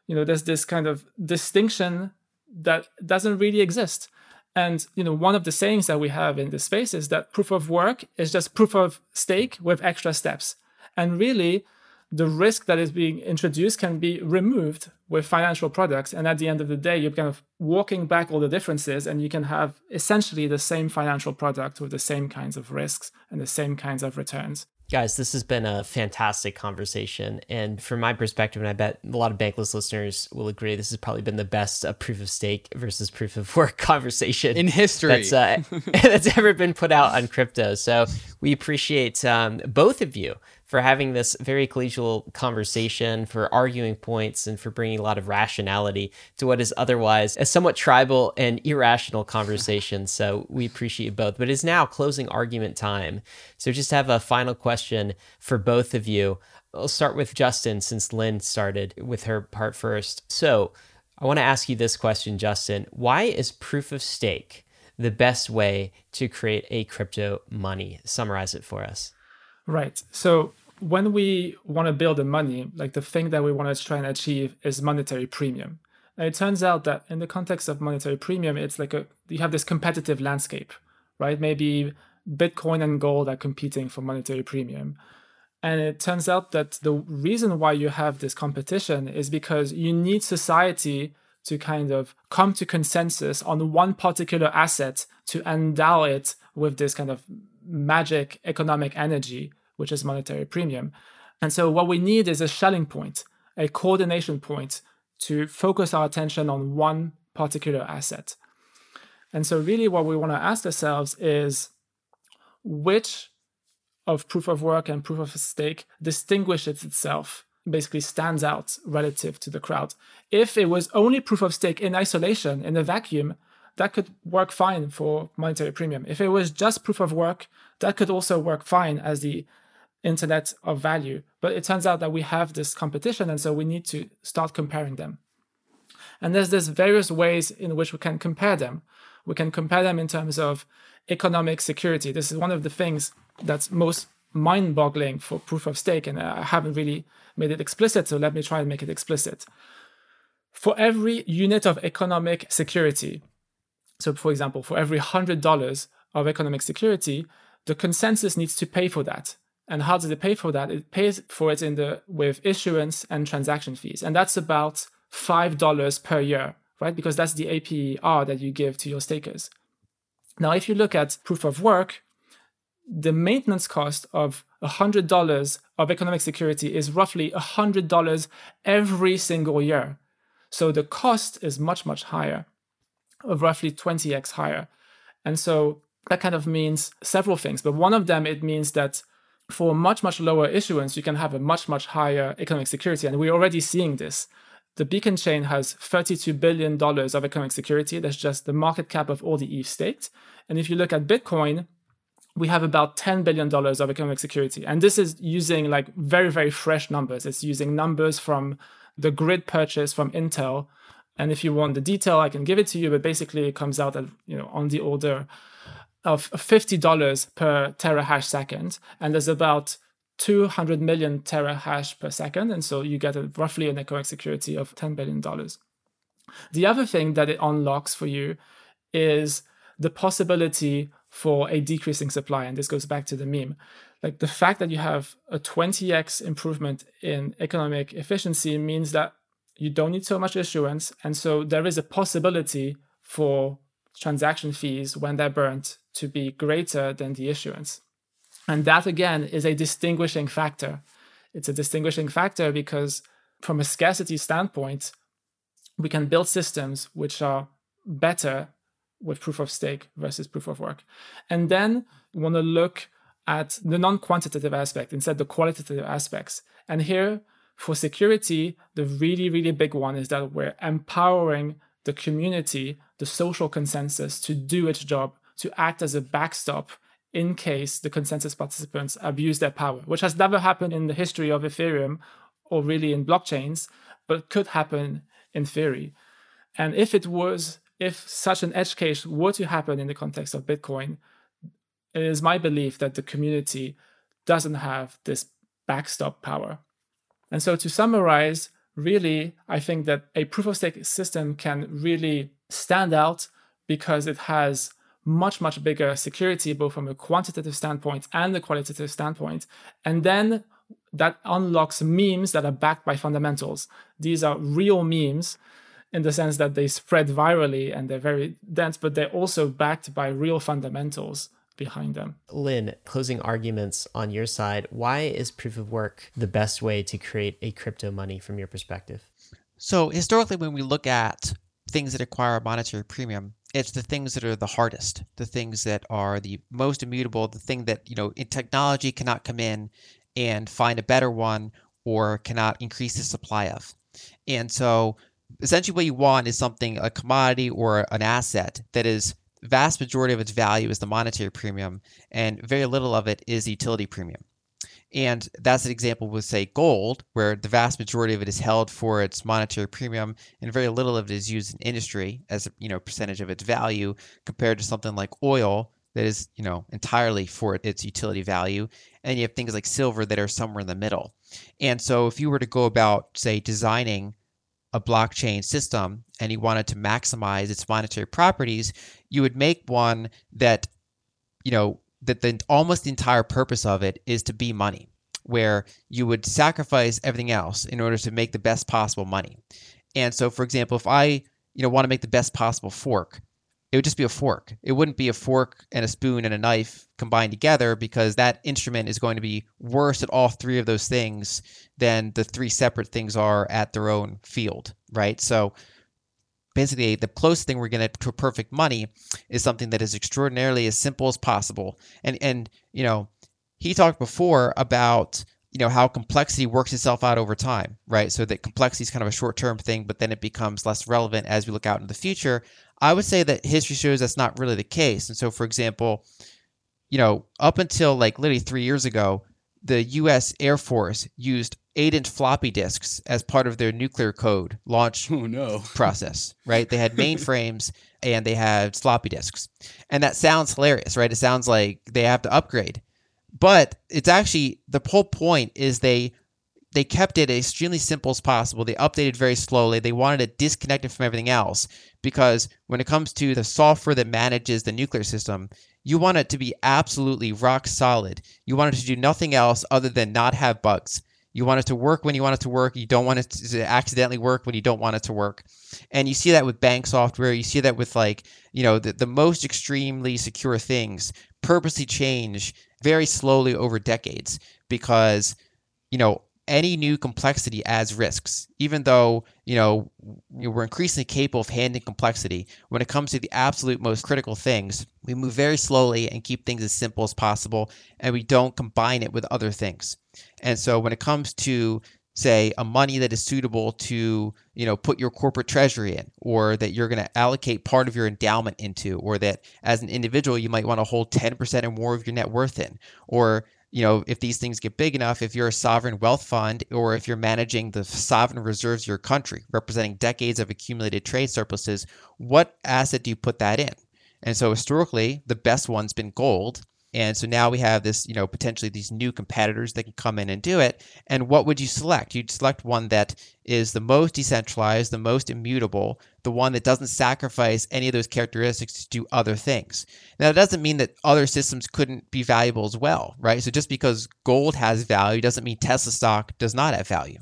you know, there's this kind of distinction that doesn't really exist. And you know, one of the sayings that we have in this space is that proof of work is just proof of stake with extra steps. And really, the risk that is being introduced can be removed with financial products. And at the end of the day, you're kind of walking back all the differences and you can have essentially the same financial product with the same kinds of risks and the same kinds of returns. Guys, this has been a fantastic conversation. And from my perspective, and I bet a lot of Bankless listeners will agree, this has probably been the best uh, proof of stake versus proof of work conversation in history that's, uh, that's ever been put out on crypto. So we appreciate um, both of you for having this very collegial conversation, for arguing points, and for bringing a lot of rationality to what is otherwise a somewhat tribal and irrational conversation. so we appreciate both. But it's now closing argument time. So just have a final question for both of you. I'll start with Justin since Lyn started with her part first. So I want to ask you this question, Justin. Why is proof of stake the best way to create a crypto money? Summarize it for us. Right. So when we want to build the money, like the thing that we want to try and achieve is monetary premium. And it turns out that in the context of monetary premium, it's like a you have this competitive landscape, right? Maybe Bitcoin and gold are competing for monetary premium. And it turns out that the reason why you have this competition is because you need society to kind of come to consensus on one particular asset to endow it with this kind of magic economic energy, which is monetary premium. And so, what we need is a Schelling point, a coordination point to focus our attention on one particular asset. And so, really, what we want to ask ourselves is which of proof of work and proof of stake distinguishes itself, basically stands out relative to the crowd. If it was only proof of stake in isolation, in a vacuum, that could work fine for monetary premium. If it was just proof of work, that could also work fine as the internet of value. But it turns out that we have this competition, and so we need to start comparing them. And there's there's various ways in which we can compare them. We can compare them in terms of economic security. This is one of the things that's most mind-boggling for proof of stake, and I haven't really made it explicit, so let me try and make it explicit. For every unit of economic security, so for example, for every $100 of economic security, the consensus needs to pay for that. And how does it pay for that? It pays for it in the with issuance and transaction fees. And that's about $5 per year, right? Because that's the APR that you give to your stakers. Now, if you look at proof of work, the maintenance cost of $100 of economic security is roughly $100 every single year. So the cost is much, much higher, of roughly 20x higher. And so that kind of means several things. But one of them, it means that for much, much lower issuance, you can have a much, much higher economic security. And we're already seeing this. The Beacon chain has $32 billion of economic security. That's just the market cap of all the ETH staked. And if you look at Bitcoin, we have about $10 billion of economic security. And this is using like very, very fresh numbers. It's using numbers from the GRIID purchase from Intel. And if you want the detail, I can give it to you, but basically it comes out at, you know, on the order of $50 per terahash second. And there's about 200 million terahash per second. And so you get a, roughly an economic security of $10 billion. The other thing that it unlocks for you is the possibility for a decreasing supply. And this goes back to the meme. Like the fact that you have a 20x improvement in economic efficiency means that you don't need so much issuance. And so there is a possibility for transaction fees when they're burnt to be greater than the issuance. And that again is a distinguishing factor. It's a distinguishing factor because from a scarcity standpoint, we can build systems which are better with proof of stake versus proof of work. And then we want to look at the non quantitative aspect instead the qualitative aspects. And here, for security, the really, really big one is that we're empowering the community, the social consensus to do its job, to act as a backstop in case the consensus participants abuse their power, which has never happened in the history of Ethereum or really in blockchains, but could happen in theory. And if it was if such an edge case were to happen in the context of Bitcoin, it is my belief that the community doesn't have this backstop power. And so to summarize, really, I think that a proof of stake system can really stand out because it has much, much bigger security, both from a quantitative standpoint and a qualitative standpoint. And then that unlocks memes that are backed by fundamentals. These are real memes in the sense that they spread virally and they're very dense, but they're also backed by real fundamentals behind them. Lyn, closing arguments on your side. Why is proof of work the best way to create a crypto money from your perspective? So, historically, when we look at things that acquire a monetary premium, it's the things that are the hardest, the things that are the most immutable, the thing that, you know, in technology cannot come in and find a better one or cannot increase the supply of. And so essentially what you want is something a commodity or an asset that is vast majority of its value is the monetary premium and very little of it is utility premium and that's an example with say gold where the vast majority of it is held for its monetary premium and very little of it is used in industry as a you know percentage of its value compared to something like oil that is you know entirely for its utility value and you have things like silver that are somewhere in the middle. And so if you were to go about, say, designing a blockchain system and you wanted to maximize its monetary properties, you would make one that, you know, that the almost the entire purpose of it is to be money, where you would sacrifice everything else in order to make the best possible money. And so, for example, if I, you know, want to make the best possible fork, it would just be a fork. It wouldn't be a fork and a spoon and a knife combined together because that instrument is going to be worse at all three of those things than the three separate things are at their own field, right? So basically, the closest thing we're going to to perfect money is something that is extraordinarily as simple as possible. And and you know, he talked before about you know how complexity works itself out over time right so that complexity is kind of a short-term thing but then it becomes less relevant as we look out into the future I would say that history shows that's not really the case. And so, for example, you know, up until like literally three years ago, the U.S. Air Force used eight-inch floppy disks as part of their nuclear code launch oh, no. process. Right? They had mainframes and they had floppy disks, and that sounds hilarious, right? It sounds like they have to upgrade, but it's actually the whole point is they they kept it as extremely simple as possible. They updated very slowly. They wanted to disconnect it from everything else because when it comes to the software that manages the nuclear system, you want it to be absolutely rock solid. You want it to do nothing else other than not have bugs. You want it to work when you want it to work. You don't want it to accidentally work when you don't want it to work. And you see that with bank software. You see that with like, you know, the, the most extremely secure things purposely change very slowly over decades because, you know, any new complexity adds risks. Even though you know we're increasingly capable of handling complexity, when it comes to the absolute most critical things, we move very slowly and keep things as simple as possible, and we don't combine it with other things. And so, when it comes to say a money that is suitable to you know put your corporate treasury in or that you're going to allocate part of your endowment into or that as an individual you might want to hold 10% or more of your net worth in or you know, if these things get big enough, if you're a sovereign wealth fund or if you're managing the sovereign reserves of your country, representing decades of accumulated trade surpluses, what asset do you put that in? And so historically, the best one's been gold. And so now we have this, you know, potentially these new competitors that can come in and do it. And what would you select? You'd select one that is the most decentralized, the most immutable, the one that doesn't sacrifice any of those characteristics to do other things. Now, it doesn't mean that other systems couldn't be valuable as well, right? So just because gold has value doesn't mean Tesla stock does not have value.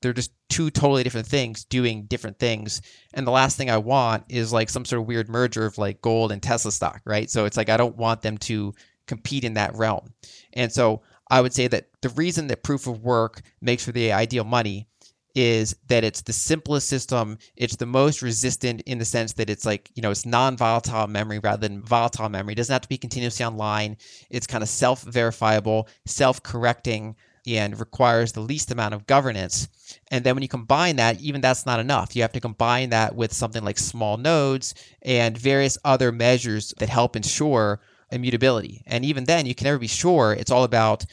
They're just two totally different things doing different things. And the last thing I want is like some sort of weird merger of like gold and Tesla stock, right? So it's like I don't want them to compete in that realm. And so I would say that the reason that proof of work makes for the ideal money is that it's the simplest system. It's the most resistant in the sense that it's like, you know, it's non volatile memory rather than volatile memory. It doesn't have to be continuously online. It's kind of self verifiable, self correcting, and requires the least amount of governance. And then when you combine that, even that's not enough. You have to combine that with something like small nodes and various other measures that help ensure immutability. And even then, you can never be sure. It's all about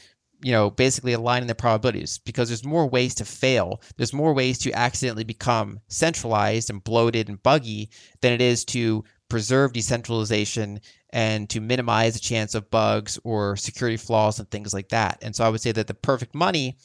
you know basically aligning the probabilities because there's more ways to fail there's more ways to accidentally become centralized and bloated and buggy than it is to preserve decentralization and to minimize the chance of bugs or security flaws and things like that and so i would say that the perfect money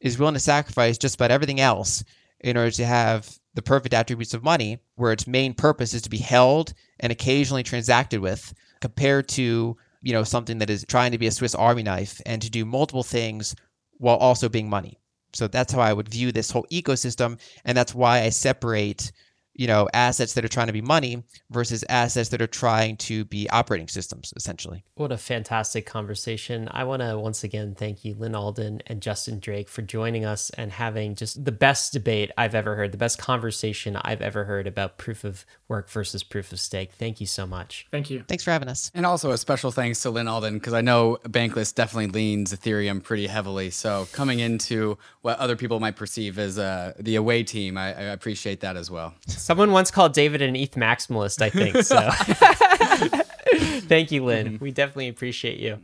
is willing to sacrifice just about everything else in order to have the perfect attributes of money where its main purpose is to be held and occasionally transacted with compared to you know something that is trying to be a Swiss Army knife and to do multiple things while also being money. So that's how I would view this whole ecosystem, and that's why I separate you know assets that are trying to be money versus assets that are trying to be operating systems essentially. What a fantastic conversation. I want to once again thank you lyn alden and justin drake for joining us and having just the best debate i've ever heard the best conversation i've ever heard about proof of work versus proof of stake. Thank you so much. Thank you. Thanks for having us. And also a special thanks to lyn alden because i know bankless definitely leans ethereum pretty heavily. So coming into what other people might perceive as uh, the away team I, I appreciate that as well Someone once called David an ETH maximalist, I think. So thank you, Lyn. We definitely appreciate you.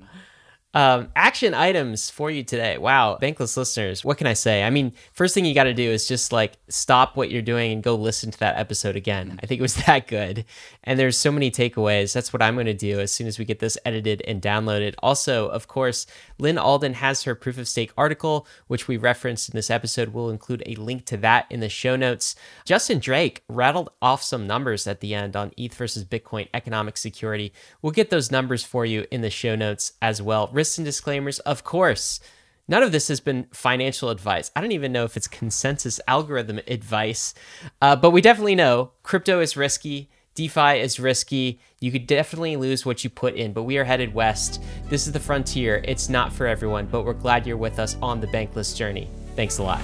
Um, action items for you today. Wow, bankless listeners, what can I say? I mean, first thing you got to do is just like stop what you're doing and go listen to that episode again. I think it was that good. And there's so many takeaways. That's what I'm going to do as soon as we get this edited and downloaded. Also, of course, Lyn Alden has her proof of stake article, which we referenced in this episode. We'll include a link to that in the show notes. Justin Drake rattled off some numbers at the end on ETH versus Bitcoin economic security. We'll get those numbers for you in the show notes as well. Risks and disclaimers, of course. None of this has been financial advice. I don't even know if it's consensus algorithm advice, uh, but we definitely know crypto is risky. DeFi is risky. You could definitely lose what you put in, but we are headed west. This is the frontier. It's not for everyone, but we're glad you're with us on the Bankless journey. Thanks a lot.